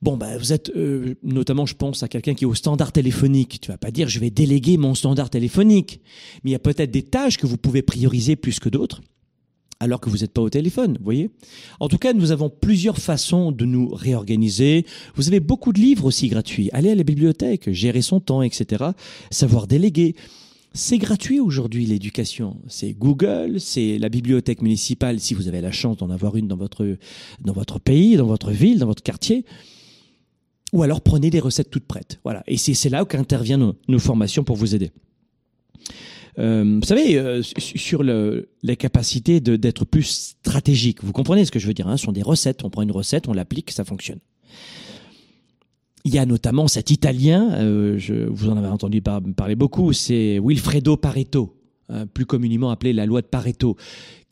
Bon, bah, vous êtes, euh, notamment, je pense à quelqu'un qui est au standard téléphonique. Tu vas pas dire, je vais déléguer mon standard téléphonique. Mais il y a peut-être des tâches que vous pouvez prioriser plus que d'autres alors que vous n'êtes pas au téléphone, voyez? En tout cas, nous avons plusieurs façons de nous réorganiser. Vous avez beaucoup de livres aussi gratuits. Allez à la bibliothèque, gérer son temps, etc. Savoir déléguer. C'est gratuit aujourd'hui l'éducation. C'est Google, c'est la bibliothèque municipale si vous avez la chance d'en avoir une dans votre, dans votre pays, dans votre ville, dans votre quartier. Ou alors prenez des recettes toutes prêtes. Voilà. Et c'est là qu'interviennent nos formations pour vous aider. Euh, vous savez, euh, sur le, la capacité d'être plus stratégique. Vous comprenez ce que je veux dire hein Ce sont des recettes. On prend une recette, on l'applique, ça fonctionne. Il y a notamment cet Italien, euh, vous en avez entendu parler beaucoup, c'est Wilfredo Pareto. Hein, plus communément appelée la loi de Pareto,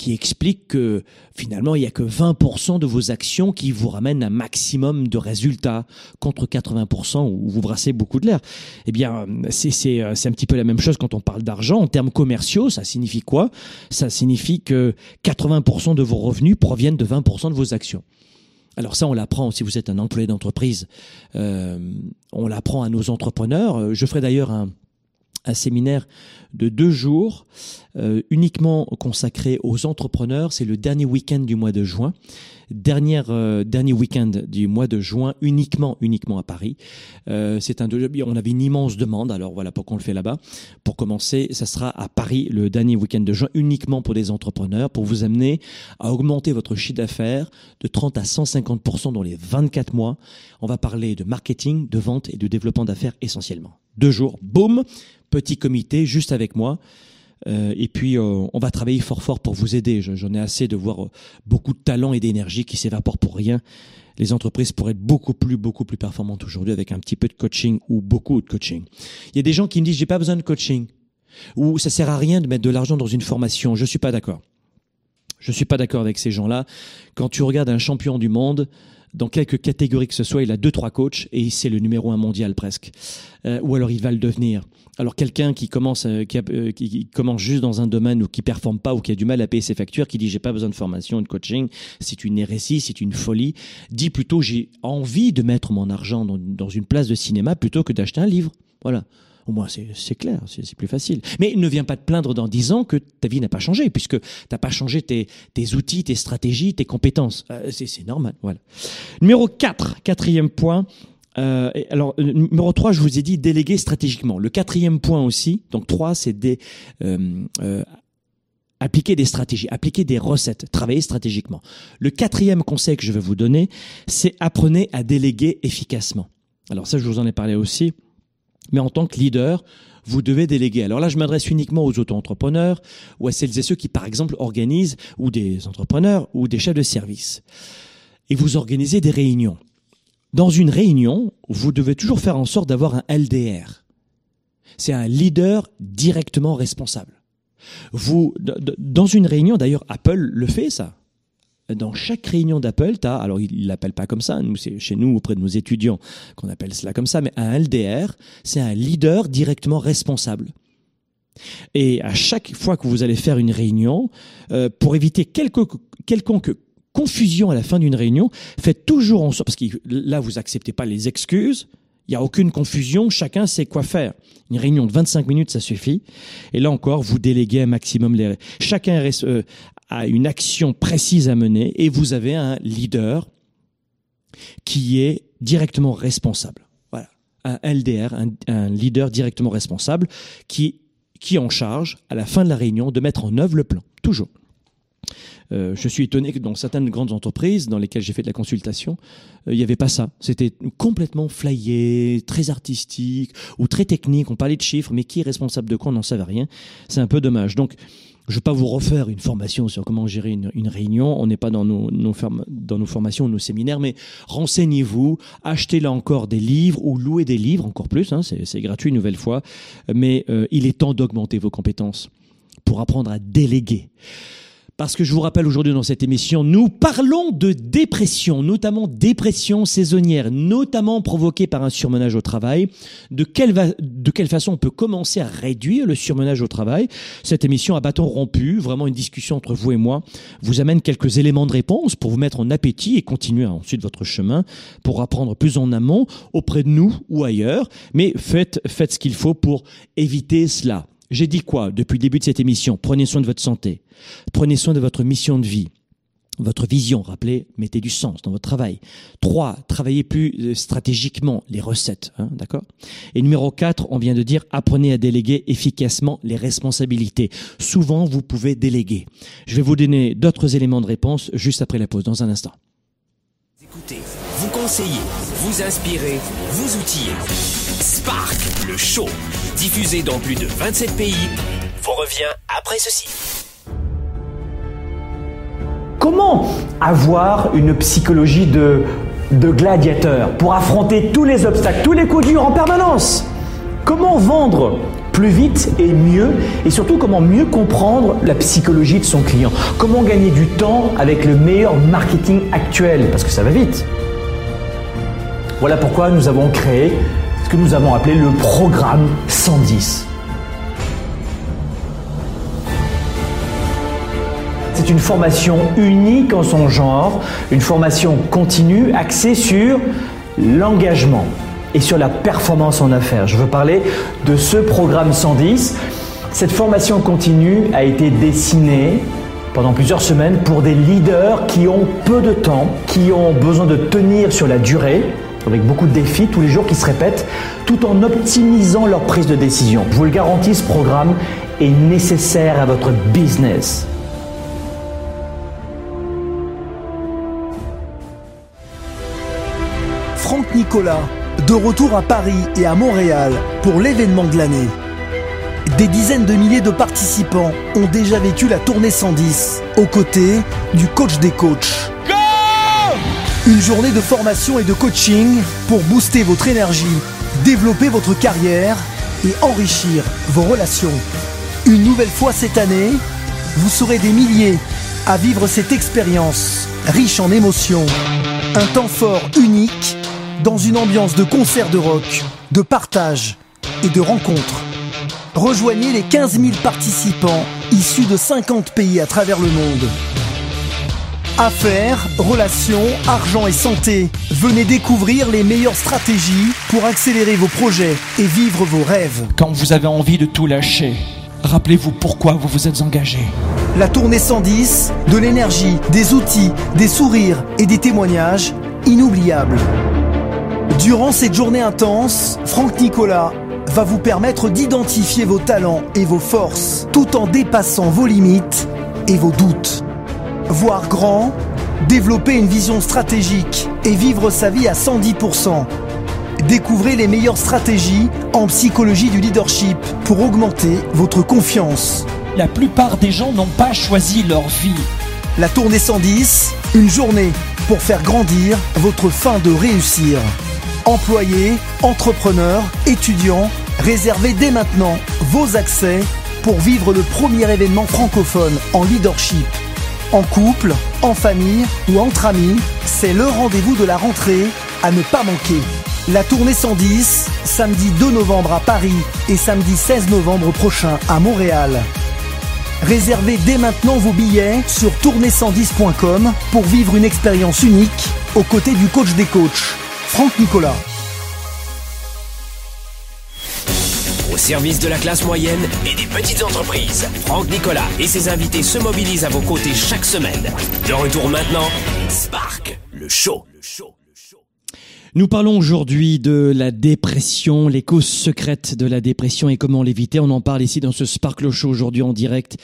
qui explique que finalement il n'y a que 20% de vos actions qui vous ramènent un maximum de résultats contre 80% où vous brassez beaucoup de l'air. Eh bien, c'est un petit peu la même chose quand on parle d'argent. En termes commerciaux, ça signifie quoi? Ça signifie que 80% de vos revenus proviennent de 20% de vos actions. Alors ça, on l'apprend si vous êtes un employé d'entreprise. Euh, on l'apprend à nos entrepreneurs. Euh, je ferai d'ailleurs un, un séminaire de deux jours euh, uniquement consacré aux entrepreneurs. C'est le dernier week-end du mois de juin. Euh, dernier week-end du mois de juin uniquement uniquement à Paris. Euh, c'est un on avait une immense demande. Alors voilà pourquoi on le fait là-bas. Pour commencer, ça sera à Paris le dernier week-end de juin uniquement pour des entrepreneurs pour vous amener à augmenter votre chiffre d'affaires de 30 à 150% dans les 24 mois. On va parler de marketing, de vente et de développement d'affaires essentiellement. Deux jours, boum, petit comité juste avec moi. Euh, et puis, euh, on va travailler fort fort pour vous aider. J'en ai assez de voir euh, beaucoup de talent et d'énergie qui s'évaporent pour rien. Les entreprises pourraient être beaucoup plus, beaucoup plus performantes aujourd'hui avec un petit peu de coaching ou beaucoup de coaching. Il y a des gens qui me disent, j'ai pas besoin de coaching. Ou ça sert à rien de mettre de l'argent dans une formation. Je suis pas d'accord. Je suis pas d'accord avec ces gens-là. Quand tu regardes un champion du monde, dans quelques catégories que ce soit, il a deux trois coachs et c'est le numéro un mondial presque. Euh, ou alors il va le devenir. Alors quelqu'un qui commence euh, qui, euh, qui, commence juste dans un domaine ou qui performe pas ou qui a du mal à payer ses factures, qui dit j'ai pas besoin de formation, de coaching, c'est une hérésie, c'est une folie. Dit plutôt j'ai envie de mettre mon argent dans, dans une place de cinéma plutôt que d'acheter un livre. Voilà. Au moins, c'est clair, c'est plus facile. Mais ne viens pas te plaindre dans dix ans que ta vie n'a pas changé, puisque tu n'as pas changé tes, tes, outils, tes stratégies, tes compétences. Euh, c'est normal. Voilà. Numéro 4, quatrième point. Euh, alors, euh, numéro 3, je vous ai dit déléguer stratégiquement. Le quatrième point aussi, donc 3, c'est des... Euh, euh, appliquer des stratégies, appliquer des recettes, travailler stratégiquement. Le quatrième conseil que je vais vous donner, c'est apprenez à déléguer efficacement. Alors ça, je vous en ai parlé aussi mais en tant que leader, vous devez déléguer. Alors là, je m'adresse uniquement aux auto-entrepreneurs ou à celles et ceux qui, par exemple, organisent, ou des entrepreneurs, ou des chefs de service. Et vous organisez des réunions. Dans une réunion, vous devez toujours faire en sorte d'avoir un LDR. C'est un leader directement responsable. Vous, dans une réunion, d'ailleurs, Apple le fait, ça dans chaque réunion d'Apple, tu as, alors il l'appelle pas comme ça, nous c'est chez nous auprès de nos étudiants qu'on appelle cela comme ça, mais un LDR, c'est un leader directement responsable. Et à chaque fois que vous allez faire une réunion, euh, pour éviter quelque, quelconque confusion à la fin d'une réunion, faites toujours en sorte, parce que là vous acceptez pas les excuses, il n'y a aucune confusion, chacun sait quoi faire. Une réunion de 25 minutes, ça suffit. Et là encore, vous déléguez un maximum les... Chacun euh, a une action précise à mener et vous avez un leader qui est directement responsable. Voilà. Un LDR, un, leader directement responsable qui, qui en charge, à la fin de la réunion, de mettre en œuvre le plan. Toujours. Euh, je suis étonné que dans certaines grandes entreprises dans lesquelles j'ai fait de la consultation, euh, il n'y avait pas ça. C'était complètement flyé, très artistique ou très technique. On parlait de chiffres, mais qui est responsable de quoi? On n'en savait rien. C'est un peu dommage. Donc, je ne vais pas vous refaire une formation sur comment gérer une, réunion. On n'est pas dans nos, nos formations, nos séminaires, mais renseignez-vous, achetez là encore des livres ou louez des livres, encore plus. Hein, c'est gratuit une nouvelle fois. Mais euh, il est temps d'augmenter vos compétences pour apprendre à déléguer. Parce que je vous rappelle aujourd'hui dans cette émission, nous parlons de dépression, notamment dépression saisonnière, notamment provoquée par un surmenage au travail. De quelle, de quelle façon on peut commencer à réduire le surmenage au travail? Cette émission à bâton rompu, vraiment une discussion entre vous et moi, vous amène quelques éléments de réponse pour vous mettre en appétit et continuer ensuite votre chemin pour apprendre plus en amont auprès de nous ou ailleurs. Mais faites, faites ce qu'il faut pour éviter cela. J'ai dit quoi depuis le début de cette émission? Prenez soin de votre santé. Prenez soin de votre mission de vie. Votre vision, rappelez, mettez du sens dans votre travail. Trois, travaillez plus euh, stratégiquement les recettes, hein, d'accord? Et numéro quatre, on vient de dire, apprenez à déléguer efficacement les responsabilités. Souvent, vous pouvez déléguer. Je vais vous donner d'autres éléments de réponse juste après la pause, dans un instant. Écoutez, vous conseillez, vous inspirez, vous outillez. Spark, le show, diffusé dans plus de 27 pays, vous revient après ceci. Comment avoir une psychologie de, de gladiateur pour affronter tous les obstacles, tous les coups durs en permanence? Comment vendre plus vite et mieux et surtout comment mieux comprendre la psychologie de son client? Comment gagner du temps avec le meilleur marketing actuel? Parce que ça va vite. Voilà pourquoi nous avons créé que nous avons appelé le programme 110. c'est une formation unique en son genre, une formation continue axée sur l'engagement et sur la performance en affaires. Je veux parler de ce programme 110. Cette formation continue a été dessinée pendant plusieurs semaines pour des leaders qui ont peu de temps, qui ont besoin de tenir sur la durée, avec beaucoup de défis tous les jours qui se répètent, tout en optimisant leur prise de décision. Je vous le garantis, ce programme est nécessaire à votre business. Franck Nicolas, de retour à Paris et à Montréal pour l'événement de l'année. Des dizaines de milliers de participants ont déjà vécu la tournée 110 aux côtés du coach des coachs. Une journée de formation et de coaching pour booster votre énergie, développer votre carrière et enrichir vos relations. Une nouvelle fois cette année, vous serez des milliers à vivre cette expérience riche en émotions. Un temps fort unique dans une ambiance de concert de rock, de partage et de rencontres. Rejoignez les 15 000 participants issus de 50 pays à travers le monde. Affaires, relations, argent et santé. Venez découvrir les meilleures stratégies pour accélérer vos projets et vivre vos rêves. Quand vous avez envie de tout lâcher, rappelez-vous pourquoi vous vous êtes engagé. La tournée 110, de l'énergie, des outils, des sourires et des témoignages inoubliables. Durant cette journée intense, Franck Nicolas va vous permettre d'identifier vos talents et vos forces tout en dépassant vos limites et vos doutes. Voir grand, développer une vision stratégique et vivre sa vie à 110%. Découvrez les meilleures stratégies en psychologie du leadership pour augmenter votre confiance. La plupart des gens n'ont pas choisi leur vie. La tournée 110, une journée pour faire grandir votre fin de réussir. Employés, entrepreneurs, étudiants, réservez dès maintenant vos accès pour vivre le premier événement francophone en leadership. En couple, en famille ou entre amis, c'est le rendez-vous de la rentrée à ne pas manquer. La tournée 110, samedi 2 novembre à Paris et samedi 16 novembre prochain à Montréal. Réservez dès maintenant vos billets sur tournée110.com pour vivre une expérience unique aux côtés du coach des coachs, Franck Nicolas. Service de la classe moyenne et des petites entreprises, Franck Nicolas et ses invités se mobilisent à vos côtés chaque semaine. De retour maintenant, Spark, le show. Nous parlons aujourd'hui de la dépression, les causes secrètes de la dépression et comment l'éviter. On en parle ici dans ce Sparkle Show aujourd'hui en direct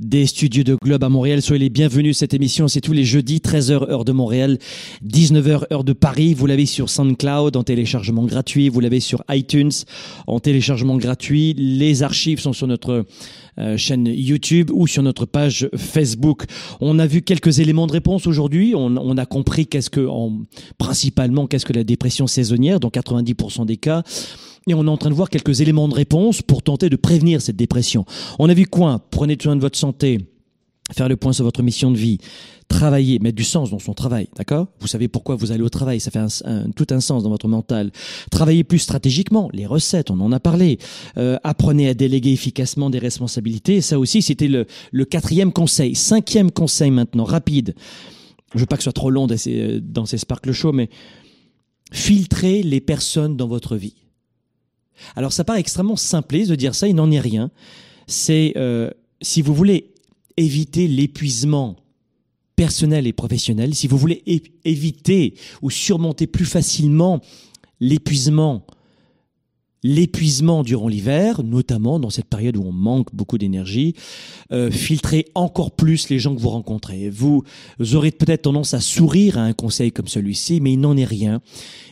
des studios de Globe à Montréal. Soyez les bienvenus. Cette émission, c'est tous les jeudis, 13h heure de Montréal, 19h heure de Paris. Vous l'avez sur SoundCloud en téléchargement gratuit. Vous l'avez sur iTunes en téléchargement gratuit. Les archives sont sur notre chaîne YouTube ou sur notre page Facebook. On a vu quelques éléments de réponse aujourd'hui. On, on, a compris qu'est-ce que, en, principalement, qu'est-ce que la dépression saisonnière dans 90% des cas. Et on est en train de voir quelques éléments de réponse pour tenter de prévenir cette dépression. On a vu quoi Prenez soin de votre santé, faire le point sur votre mission de vie, travailler, mettre du sens dans son travail, d'accord? Vous savez pourquoi vous allez au travail, ça fait un, un, tout un sens dans votre mental. Travailler plus stratégiquement, les recettes, on en a parlé. Euh, apprenez à déléguer efficacement des responsabilités, ça aussi c'était le, le quatrième conseil. Cinquième conseil maintenant, rapide. Je veux pas que ce soit trop long dans ces, dans ces Sparkle Show, mais filtrez les personnes dans votre vie. Alors ça paraît extrêmement simpliste de dire ça, il n'en est rien. C'est, euh, si vous voulez éviter l'épuisement personnel et professionnel, si vous voulez éviter ou surmonter plus facilement l'épuisement l'épuisement durant l'hiver, notamment dans cette période où on manque beaucoup d'énergie, euh, filtrez encore plus les gens que vous rencontrez. Vous aurez peut-être tendance à sourire à un conseil comme celui-ci, mais il n'en est rien.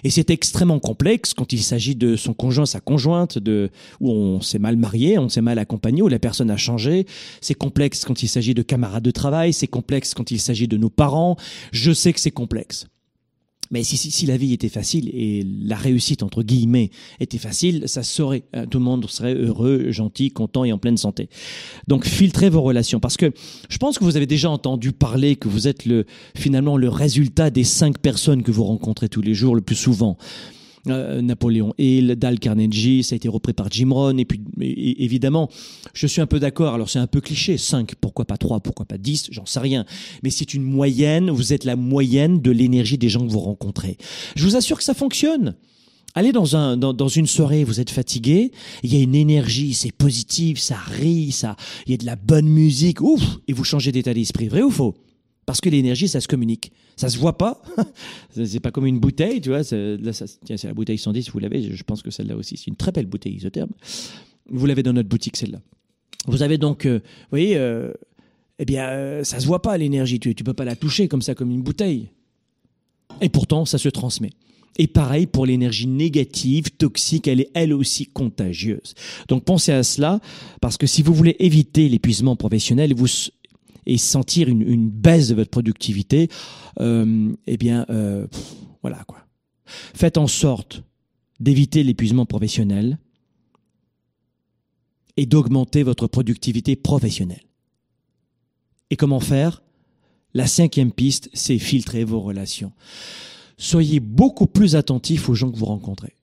Et c'est extrêmement complexe quand il s'agit de son conjoint, sa conjointe, de où on s'est mal marié, on s'est mal accompagné, où la personne a changé. C'est complexe quand il s'agit de camarades de travail, c'est complexe quand il s'agit de nos parents. Je sais que c'est complexe. Mais si, si, si, la vie était facile et la réussite, entre guillemets, était facile, ça serait, tout le monde serait heureux, gentil, content et en pleine santé. Donc, filtrez vos relations parce que je pense que vous avez déjà entendu parler que vous êtes le, finalement le résultat des cinq personnes que vous rencontrez tous les jours le plus souvent. Euh, Napoléon Hill, Dal Carnegie, ça a été repris par Jim Rohn, et puis évidemment, je suis un peu d'accord, alors c'est un peu cliché, 5, pourquoi pas 3, pourquoi pas 10, j'en sais rien, mais c'est une moyenne, vous êtes la moyenne de l'énergie des gens que vous rencontrez. Je vous assure que ça fonctionne. Allez dans, un, dans, dans une soirée, vous êtes fatigué, il y a une énergie, c'est positif, ça rit, ça, il y a de la bonne musique, ouf, et vous changez d'état d'esprit, vrai ou faux? Parce que l'énergie, ça se communique, ça se voit pas, [laughs] C'est- pas comme une bouteille, tu vois, ça, tiens, c'est la bouteille 110, vous l'avez, je pense que celle-là aussi, c'est une très belle bouteille isotherme. Vous l'avez dans notre boutique, celle-là. Vous avez donc, euh, vous voyez, euh, eh bien, euh, ça se voit pas l'énergie, tu, tu peux pas la toucher comme ça, comme une bouteille. Et pourtant, ça se transmet. Et pareil pour l'énergie négative, toxique, elle est elle aussi contagieuse. Donc pensez à cela, parce que si vous voulez éviter l'épuisement professionnel vous, et sentir une, une baisse de votre productivité, euh, eh bien, euh, voilà quoi. Faites en sorte d'éviter l'épuisement professionnel et d'augmenter votre productivité professionnelle. Et comment faire? La cinquième piste, c'est filtrer vos relations soyez beaucoup plus attentifs aux gens que vous rencontrez.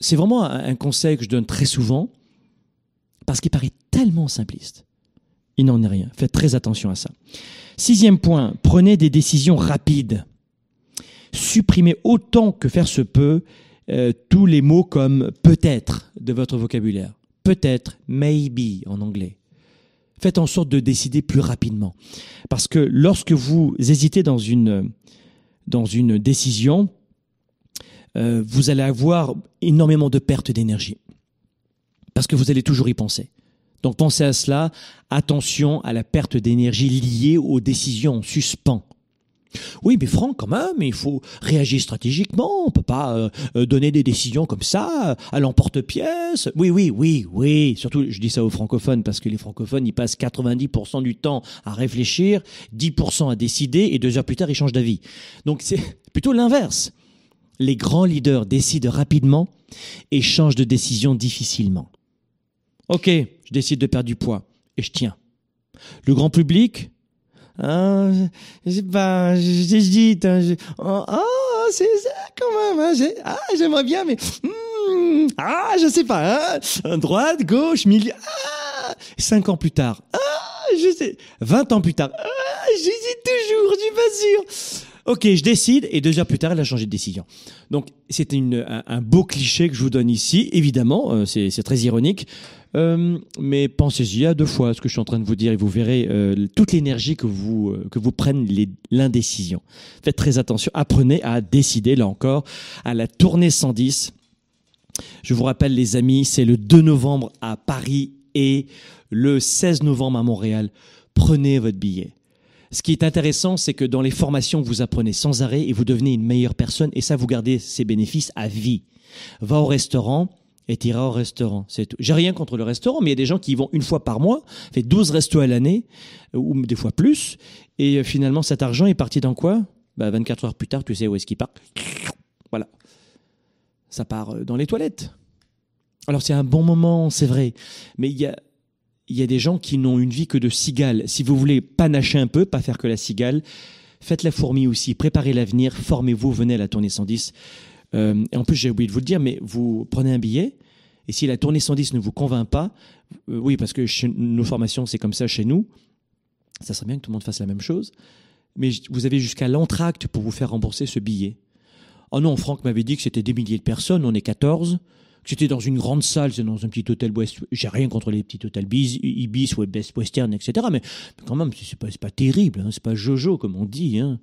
C'est vraiment un conseil que je donne très souvent, parce qu'il paraît tellement simpliste. Il n'en est rien. Faites très attention à ça. Sixième point, prenez des décisions rapides. Supprimez autant que faire se peut euh, tous les mots comme peut-être de votre vocabulaire. Peut-être, maybe en anglais. Faites en sorte de décider plus rapidement. Parce que lorsque vous hésitez dans une, dans décision, euh, vous allez avoir énormément de pertes d'énergie. Parce que vous allez toujours y penser. Donc pensez à cela. Attention à la perte d'énergie liée aux décisions en suspens. Oui, mais Franck, quand même, il faut réagir stratégiquement. On peut pas euh, euh, donner des décisions comme ça, euh, à l'emporte-pièce. Oui, oui, oui, oui. Surtout, je dis ça aux francophones parce que les francophones, ils passent 90% du temps à réfléchir, 10% à décider, et deux heures plus tard, ils changent d'avis. Donc c'est [laughs] plutôt l'inverse. Les grands leaders décident rapidement et changent de décision difficilement. Ok, je décide de perdre du poids et je tiens. Le grand public, Hein, je sais pas, j'hésite. Hein, oh, c'est ça quand même. Hein, ah, j'aimerais bien, mais hmm, ah, je sais pas. Hein, droite, gauche, milieu. Ah, cinq ans plus tard. Ah, je sais. Vingt ans plus tard. Ah, j'hésite toujours. Je suis pas sûr. Ok, je décide et deux heures plus tard, elle a changé de décision. Donc, c'est un, beau cliché que je vous donne ici. Évidemment, euh, c'est très ironique. Euh, mais pensez-y à deux fois ce que je suis en train de vous dire et vous verrez euh, toute l'énergie que vous, euh, que vous l'indécision. Faites très attention. Apprenez à décider, là encore, à la tournée 110. Je vous rappelle, les amis, c'est le 2 novembre à Paris et le 16 novembre à Montréal. Prenez votre billet. Ce qui est intéressant, c'est que dans les formations, vous apprenez sans arrêt et vous devenez une meilleure personne et ça, vous gardez ces bénéfices à vie. Va au restaurant et t'iras au restaurant. C'est tout. J'ai rien contre le restaurant, mais il y a des gens qui y vont une fois par mois, fait 12 restos à l'année, ou des fois plus, et euh, finalement, cet argent est parti dans quoi? Bah, 24 heures plus tard, tu sais où est-ce qu'il part Voilà. Ça part euh, dans les toilettes. Alors c'est un bon moment, c'est vrai, mais il y a, il y a des gens qui n'ont une vie que de cigale. Si vous voulez panacher un peu, pas faire que la cigale, faites la fourmi aussi, préparez l'avenir, formez-vous, venez à la tournée 110. Euh, en plus, j'ai oublié de vous le dire, mais vous prenez un billet, et si la tournée 110 ne vous convainc pas, euh, oui, parce que chez nos formations, c'est comme ça chez nous, ça serait bien que tout le monde fasse la même chose, mais vous avez jusqu'à l'entracte pour vous faire rembourser ce billet. Oh non, Franck m'avait dit que c'était des milliers de personnes, on est 14, c'était dans une grande salle, c'est dans un petit hôtel West. J'ai rien contre les petits hôtels Bis- Ibis ou Best Western, etc. Mais, quand même, c'est pas, pas terrible, hein, c'est pas Jojo comme on dit. Hein.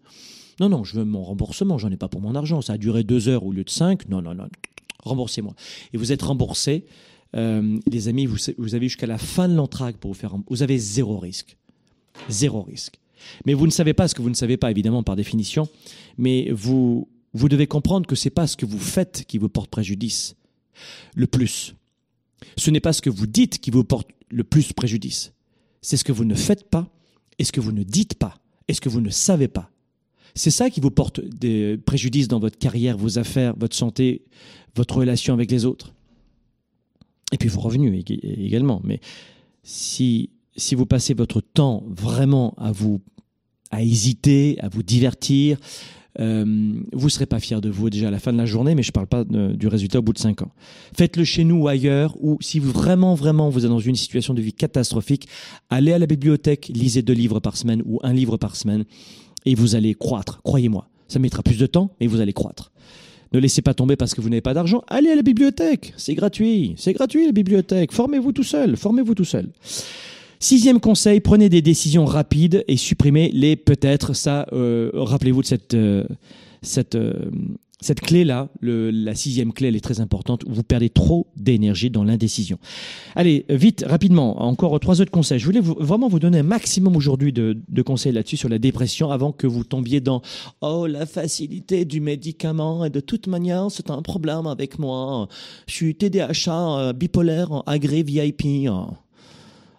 Non, non, je veux mon remboursement, j'en ai pas pour mon argent. Ça a duré deux heures au lieu de cinq. Non, non, non, remboursez-moi. Et vous êtes remboursé, euh, les amis, vous, avez jusqu'à la fin de l'entracte pour vous faire rembourser. Vous avez zéro risque. Zéro risque. Mais vous ne savez pas ce que vous ne savez pas, évidemment, par définition. Mais vous, vous devez comprendre que c'est pas ce que vous faites qui vous porte préjudice le plus. Ce n'est pas ce que vous dites qui vous porte le plus préjudice. C'est ce que vous ne faites pas et ce que vous ne dites pas et ce que vous ne savez pas. C'est ça qui vous porte des préjudices dans votre carrière, vos affaires, votre santé, votre relation avec les autres. Et puis vos revenus ég- également. Mais si, si vous passez votre temps vraiment à vous à hésiter, à vous divertir, euh, vous serez pas fier de vous déjà à la fin de la journée, mais je parle pas du résultat au bout de cinq ans. Faites-le chez nous ou ailleurs, ou si vraiment, vraiment, vous êtes dans une situation de vie catastrophique, allez à la bibliothèque, lisez deux livres par semaine ou un livre par semaine, et vous allez croître. Croyez-moi, ça mettra plus de temps, mais vous allez croître. Ne laissez pas tomber parce que vous n'avez pas d'argent. Allez à la bibliothèque, c'est gratuit, c'est gratuit la bibliothèque. Formez-vous tout seul, formez-vous tout seul. Sixième conseil, prenez des décisions rapides et supprimez les peut-être. Ça, euh, rappelez-vous de cette, euh, cette, euh, cette clé-là. La sixième clé, elle est très importante. Vous perdez trop d'énergie dans l'indécision. Allez, vite, rapidement, encore trois autres conseils. Je voulais vraiment vous donner un maximum aujourd'hui de, de conseils là-dessus sur la dépression avant que vous tombiez dans Oh, la facilité du médicament et de toute manière, c'est un problème avec moi. Je suis TDAH, bipolaire, agré VIP.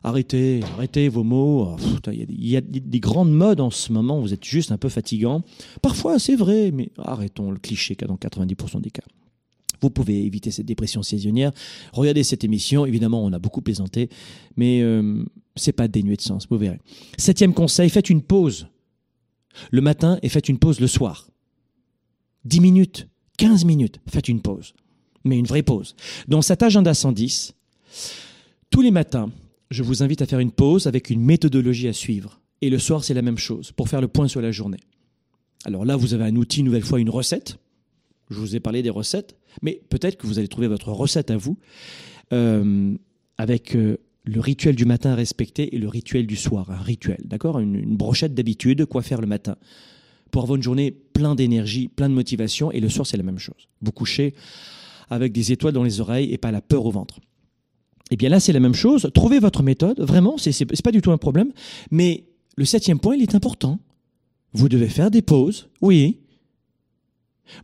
Arrêtez, arrêtez vos mots. Oh, Il y a, des- grandes modes en ce moment, vous êtes juste un peu fatigant. Parfois, c'est vrai, mais arrêtons le cliché qu'il y a dans 90% des cas. Vous pouvez éviter cette dépression saisonnière. Regardez cette émission. Évidemment, on a beaucoup plaisanté, mais euh, c'est pas dénué de sens. Vous verrez. Septième conseil faites une pause le matin et faites une pause le soir. 10 minutes, 15 minutes, faites une pause. Mais une vraie pause. Dans cet agenda 110, tous les matins, je vous invite à faire une pause avec une méthodologie à suivre. Et le soir, c'est la même chose, pour faire le point sur la journée. Alors là, vous avez un outil, une nouvelle fois, une recette. Je vous ai parlé des recettes, mais peut-être que vous allez trouver votre recette à vous, euh, avec euh, le rituel du matin à respecter et le rituel du soir, un rituel, d'accord? Une, brochette d'habitude, quoi faire le matin, pour avoir une journée plein d'énergie, plein de motivation, et le soir, c'est la même chose. Vous couchez avec des étoiles dans les oreilles et pas la peur au ventre. Eh bien là, c'est la même chose. Trouvez votre méthode. Vraiment, c'est pas du tout un problème. Mais le septième point, il est important. Vous devez faire des pauses. Oui.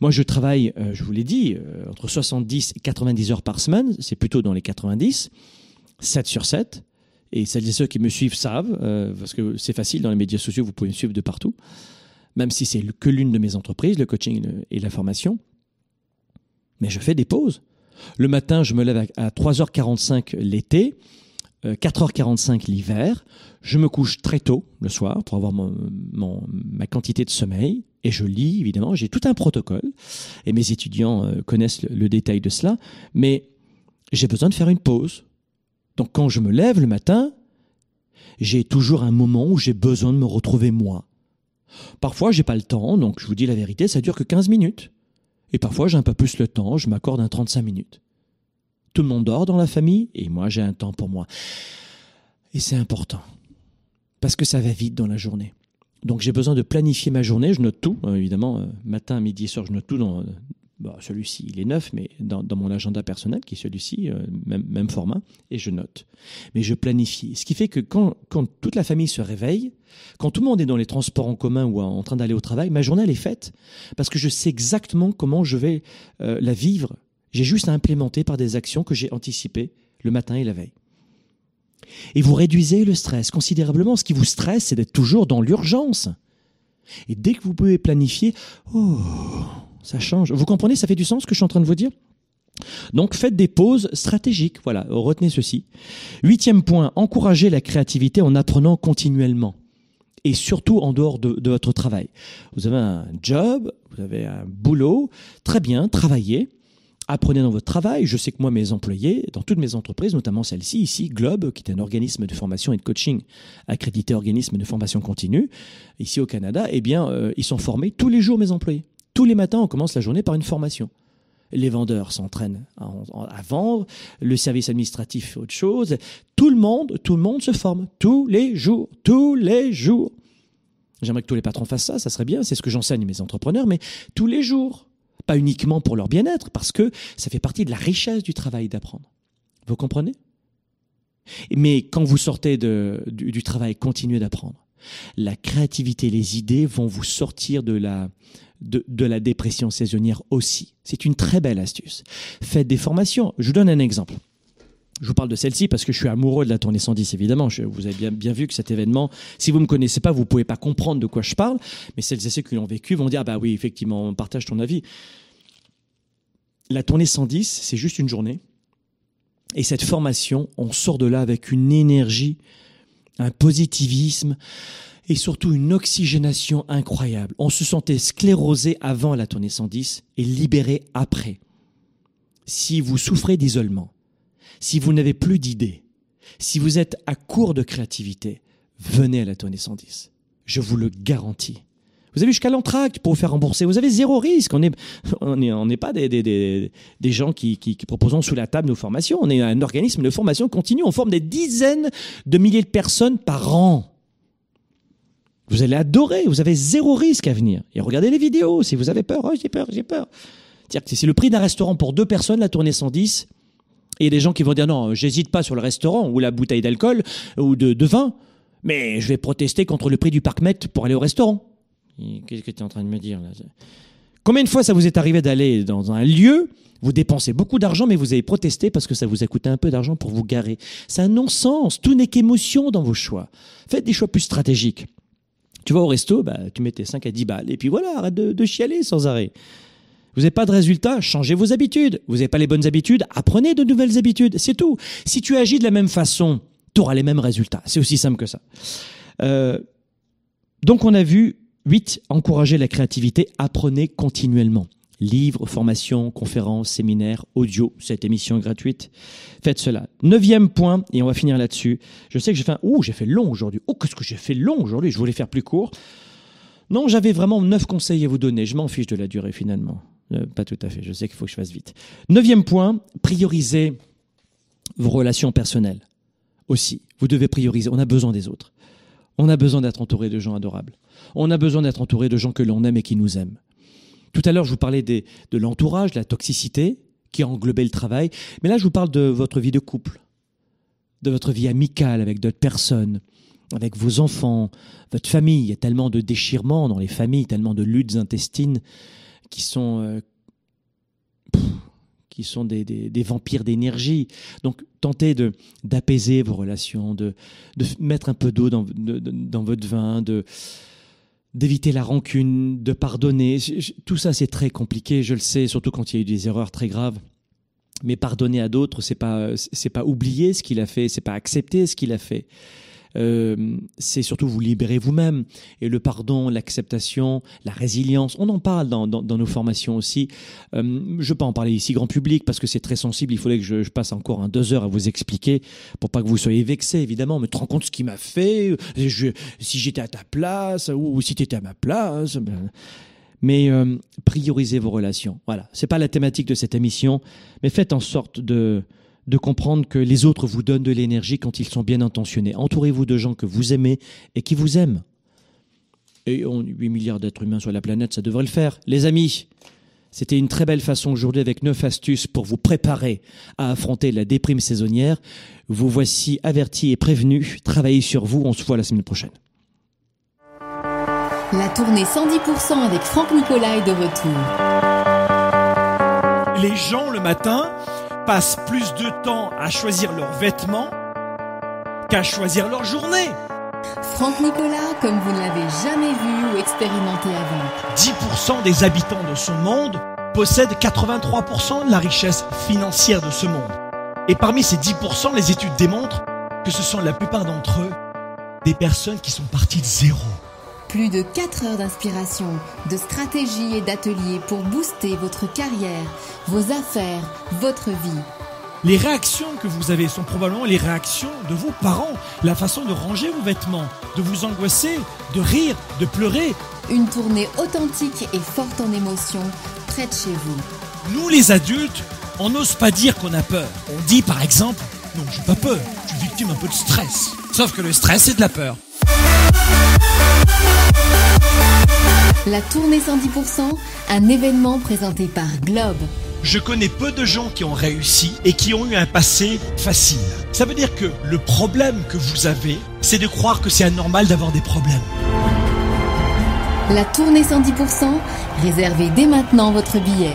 Moi, je travaille, euh, je vous l'ai dit, euh, entre 70 et 90 heures par semaine. C'est plutôt dans les 90. 7 sur 7. Et celles et ceux qui me suivent savent, euh, parce que c'est facile dans les médias sociaux, vous pouvez me suivre de partout. Même si c'est que l'une de mes entreprises, le coaching et la formation. Mais je fais des pauses. Le matin, je me lève à à 3h45 l'été, euh, 4h45 l'hiver. Je me couche très tôt le soir pour avoir ma quantité de sommeil. Et je lis, évidemment. J'ai tout un protocole. Et mes étudiants euh, connaissent le, le détail de cela. Mais j'ai besoin de faire une pause. Donc quand je me lève le matin, j'ai toujours un moment où j'ai besoin de me retrouver moi. Parfois, j'ai pas le temps, donc je vous dis la vérité, ça dure que 15 minutes. Et parfois, j'ai un peu plus le temps, je m'accorde un 35 minutes. Tout le monde dort dans la famille et moi, j'ai un temps pour moi. Et c'est important. Parce que ça va vite dans la journée. Donc, j'ai besoin de planifier ma journée. Je note tout, euh, évidemment, euh, matin, midi soir, je note tout dans. Bon, celui-ci, il est neuf, mais dans, mon agenda personnel, qui est celui-ci, euh, même, même format, et je note. Mais je planifie. Ce qui fait que quand, quand toute la famille se réveille, quand tout le monde est dans les transports en commun ou en train d'aller au travail, ma journée, est faite. Parce que je sais exactement comment je vais euh, la vivre. J'ai juste à implémenter par des actions que j'ai anticipées le matin et la veille. Et vous réduisez le stress considérablement. Ce qui vous stresse, c'est d'être toujours dans l'urgence. Et dès que vous pouvez planifier, oh, ça change. Vous comprenez, ça fait du sens ce que je suis en train de vous dire? Donc faites des pauses stratégiques. Voilà, retenez ceci. Huitième point, encouragez la créativité en apprenant continuellement. Et surtout en dehors de, votre travail. Vous avez un job, vous avez un boulot, très bien, travaillez. Apprenez dans votre travail. Je sais que moi, mes employés, dans toutes mes entreprises, notamment celle-ci, ici, Globe, qui est un organisme de formation et de coaching, accrédité organisme de formation continue, ici au Canada, eh bien, euh, ils sont formés tous les jours, mes employés. Tous les matins, on commence la journée par une formation. Les vendeurs s'entraînent à, vendre, le service administratif fait autre chose. Tout le monde, tout le monde se forme tous les jours, tous les jours. J'aimerais que tous les patrons fassent ça, ça serait bien, c'est ce que j'enseigne à mes entrepreneurs, mais tous les jours. Pas uniquement pour leur bien-être, parce que ça fait partie de la richesse du travail d'apprendre. Vous comprenez? Mais quand vous sortez du travail, continuez d'apprendre. La créativité, les idées vont vous sortir de la, de, la dépression saisonnière aussi. C'est une très belle astuce. Faites des formations. Je vous donne un exemple. Je vous parle de celle-ci parce que je suis amoureux de la tournée 110, évidemment. Je, vous avez bien, bien vu que cet événement, si vous ne me connaissez pas, vous ne pouvez pas comprendre de quoi je parle. Mais celles et ceux qui l'ont vécu vont dire, ah bah oui, effectivement, on partage ton avis. La tournée 110, c'est juste une journée. Et cette formation, on sort de là avec une énergie, un positivisme et surtout une oxygénation incroyable. On se sentait sclérosé avant la tournée 110 et libéré après. Si vous souffrez d'isolement, si vous n'avez plus d'idées, si vous êtes à court de créativité, venez à la tournée 110. Je vous le garantis. Vous avez jusqu'à l'entraque pour vous faire rembourser. Vous avez zéro risque. On n'est pas des, des, des, des gens qui, qui, proposons sous la table nos formations. On est un organisme de formation continue. On forme des dizaines de milliers de personnes par an. Vous allez adorer. Vous avez zéro risque à venir. Et regardez les vidéos. Si vous avez peur, oh, j'ai peur, j'ai peur. C'est-à-dire que c'est le prix d'un restaurant pour deux personnes, la tournée 110. Et il y a des gens qui vont dire non, j'hésite pas sur le restaurant ou la bouteille d'alcool ou de, de vin, mais je vais protester contre le prix du parc Met pour aller au restaurant. Qu'est-ce que tu es en train de me dire là? Combien de fois ça vous est arrivé d'aller dans un lieu, vous dépensez beaucoup d'argent, mais vous avez protesté parce que ça vous a coûté un peu d'argent pour vous garer? C'est un non-sens. Tout n'est qu'émotion dans vos choix. Faites des choix plus stratégiques. Tu vas au resto, bah, tu mets tes 5 à 10 balles, et puis voilà, arrête de, chialer sans arrêt. Vous n'avez pas de résultat, changez vos habitudes. Vous n'avez pas les bonnes habitudes, apprenez de nouvelles habitudes. C'est tout. Si tu agis de la même façon, tu auras les mêmes résultats. C'est aussi simple que ça. Euh, donc on a vu 8. Encourager la créativité. Apprenez continuellement. Livres, formations, conférences, séminaires, audio, cette émission est gratuite. Faites cela. Neuvième point, et on va finir là-dessus. Je sais que j'ai fait un... Ouh, j'ai fait long aujourd'hui. Oh, qu'est-ce que j'ai fait long aujourd'hui Je voulais faire plus court. Non, j'avais vraiment neuf conseils à vous donner. Je m'en fiche de la durée finalement. Euh, pas tout à fait. Je sais qu'il faut que je fasse vite. Neuvième point, priorisez vos relations personnelles. Aussi, vous devez prioriser. On a besoin des autres. On a besoin d'être entouré de gens adorables. On a besoin d'être entouré de gens que l'on aime et qui nous aiment. Tout à l'heure, je vous parlais de l'entourage, de la toxicité qui englobait le travail. Mais là, je vous parle de votre vie de couple, de votre vie amicale avec d'autres personnes, avec vos enfants, votre famille. Il y a tellement de déchirements dans les familles, tellement de luttes intestines qui sont, euh, qui sont des, des, vampires d'énergie. Donc, tentez de d'apaiser vos relations, de, de mettre un peu d'eau dans, dans votre vin, de d'éviter la rancune, de pardonner. Tout ça, c'est très compliqué, je le sais, surtout quand il y a eu des erreurs très graves. Mais pardonner à d'autres, c'est pas c'est pas oublier ce qu'il a fait, c'est pas accepter ce qu'il a fait. Euh, c'est surtout vous libérer vous-même. Et le pardon, l'acceptation, la résilience, on en parle dans, nos formations aussi. Euh, je ne vais pas en parler ici grand public parce que c'est très sensible. Il faudrait que je, passe encore un deux heures à vous expliquer pour pas que vous soyez vexés, évidemment. Mais te rends compte ce qu'il m'a fait je, Si j'étais à ta place ou, si tu étais à ma place. Mais euh, priorisez vos relations. Voilà, c'est pas la thématique de cette émission, mais faites en sorte de de comprendre que les autres vous donnent de l'énergie quand ils sont bien intentionnés. Entourez-vous de gens que vous aimez et qui vous aiment. Et on 8 milliards d'êtres humains sur la planète, ça devrait le faire. Les amis, c'était une très belle façon aujourd'hui avec neuf astuces pour vous préparer à affronter la déprime saisonnière. Vous voici avertis et prévenus. Travaillez sur vous. On se voit la semaine prochaine. La tournée 110% avec Franck Nicolas est de retour. Les gens le matin passent plus de temps à choisir leurs vêtements qu'à choisir leur journée. Franck Nicolas, comme vous ne l'avez jamais vu ou expérimenté avant. 10% des habitants de ce monde possèdent 83% de la richesse financière de ce monde. Et parmi ces 10%, les études démontrent que ce sont la plupart d'entre eux des personnes qui sont parties de zéro. Plus de 4 heures d'inspiration, de stratégie et d'ateliers pour booster votre carrière, vos affaires, votre vie. Les réactions que vous avez sont probablement les réactions de vos parents, la façon de ranger vos vêtements, de vous angoisser, de rire, de pleurer. Une tournée authentique et forte en émotions, près de chez vous. Nous les adultes, on n'ose pas dire qu'on a peur. On dit par exemple, non, j'ai pas peur, je suis victime un peu de stress. Sauf que le stress, c'est de la peur. La tournée 110%, un événement présenté par Globe. Je connais peu de gens qui ont réussi et qui ont eu un passé facile. Ça veut dire que le problème que vous avez, c'est de croire que c'est anormal d'avoir des problèmes. La tournée 110%, réservez dès maintenant votre billet.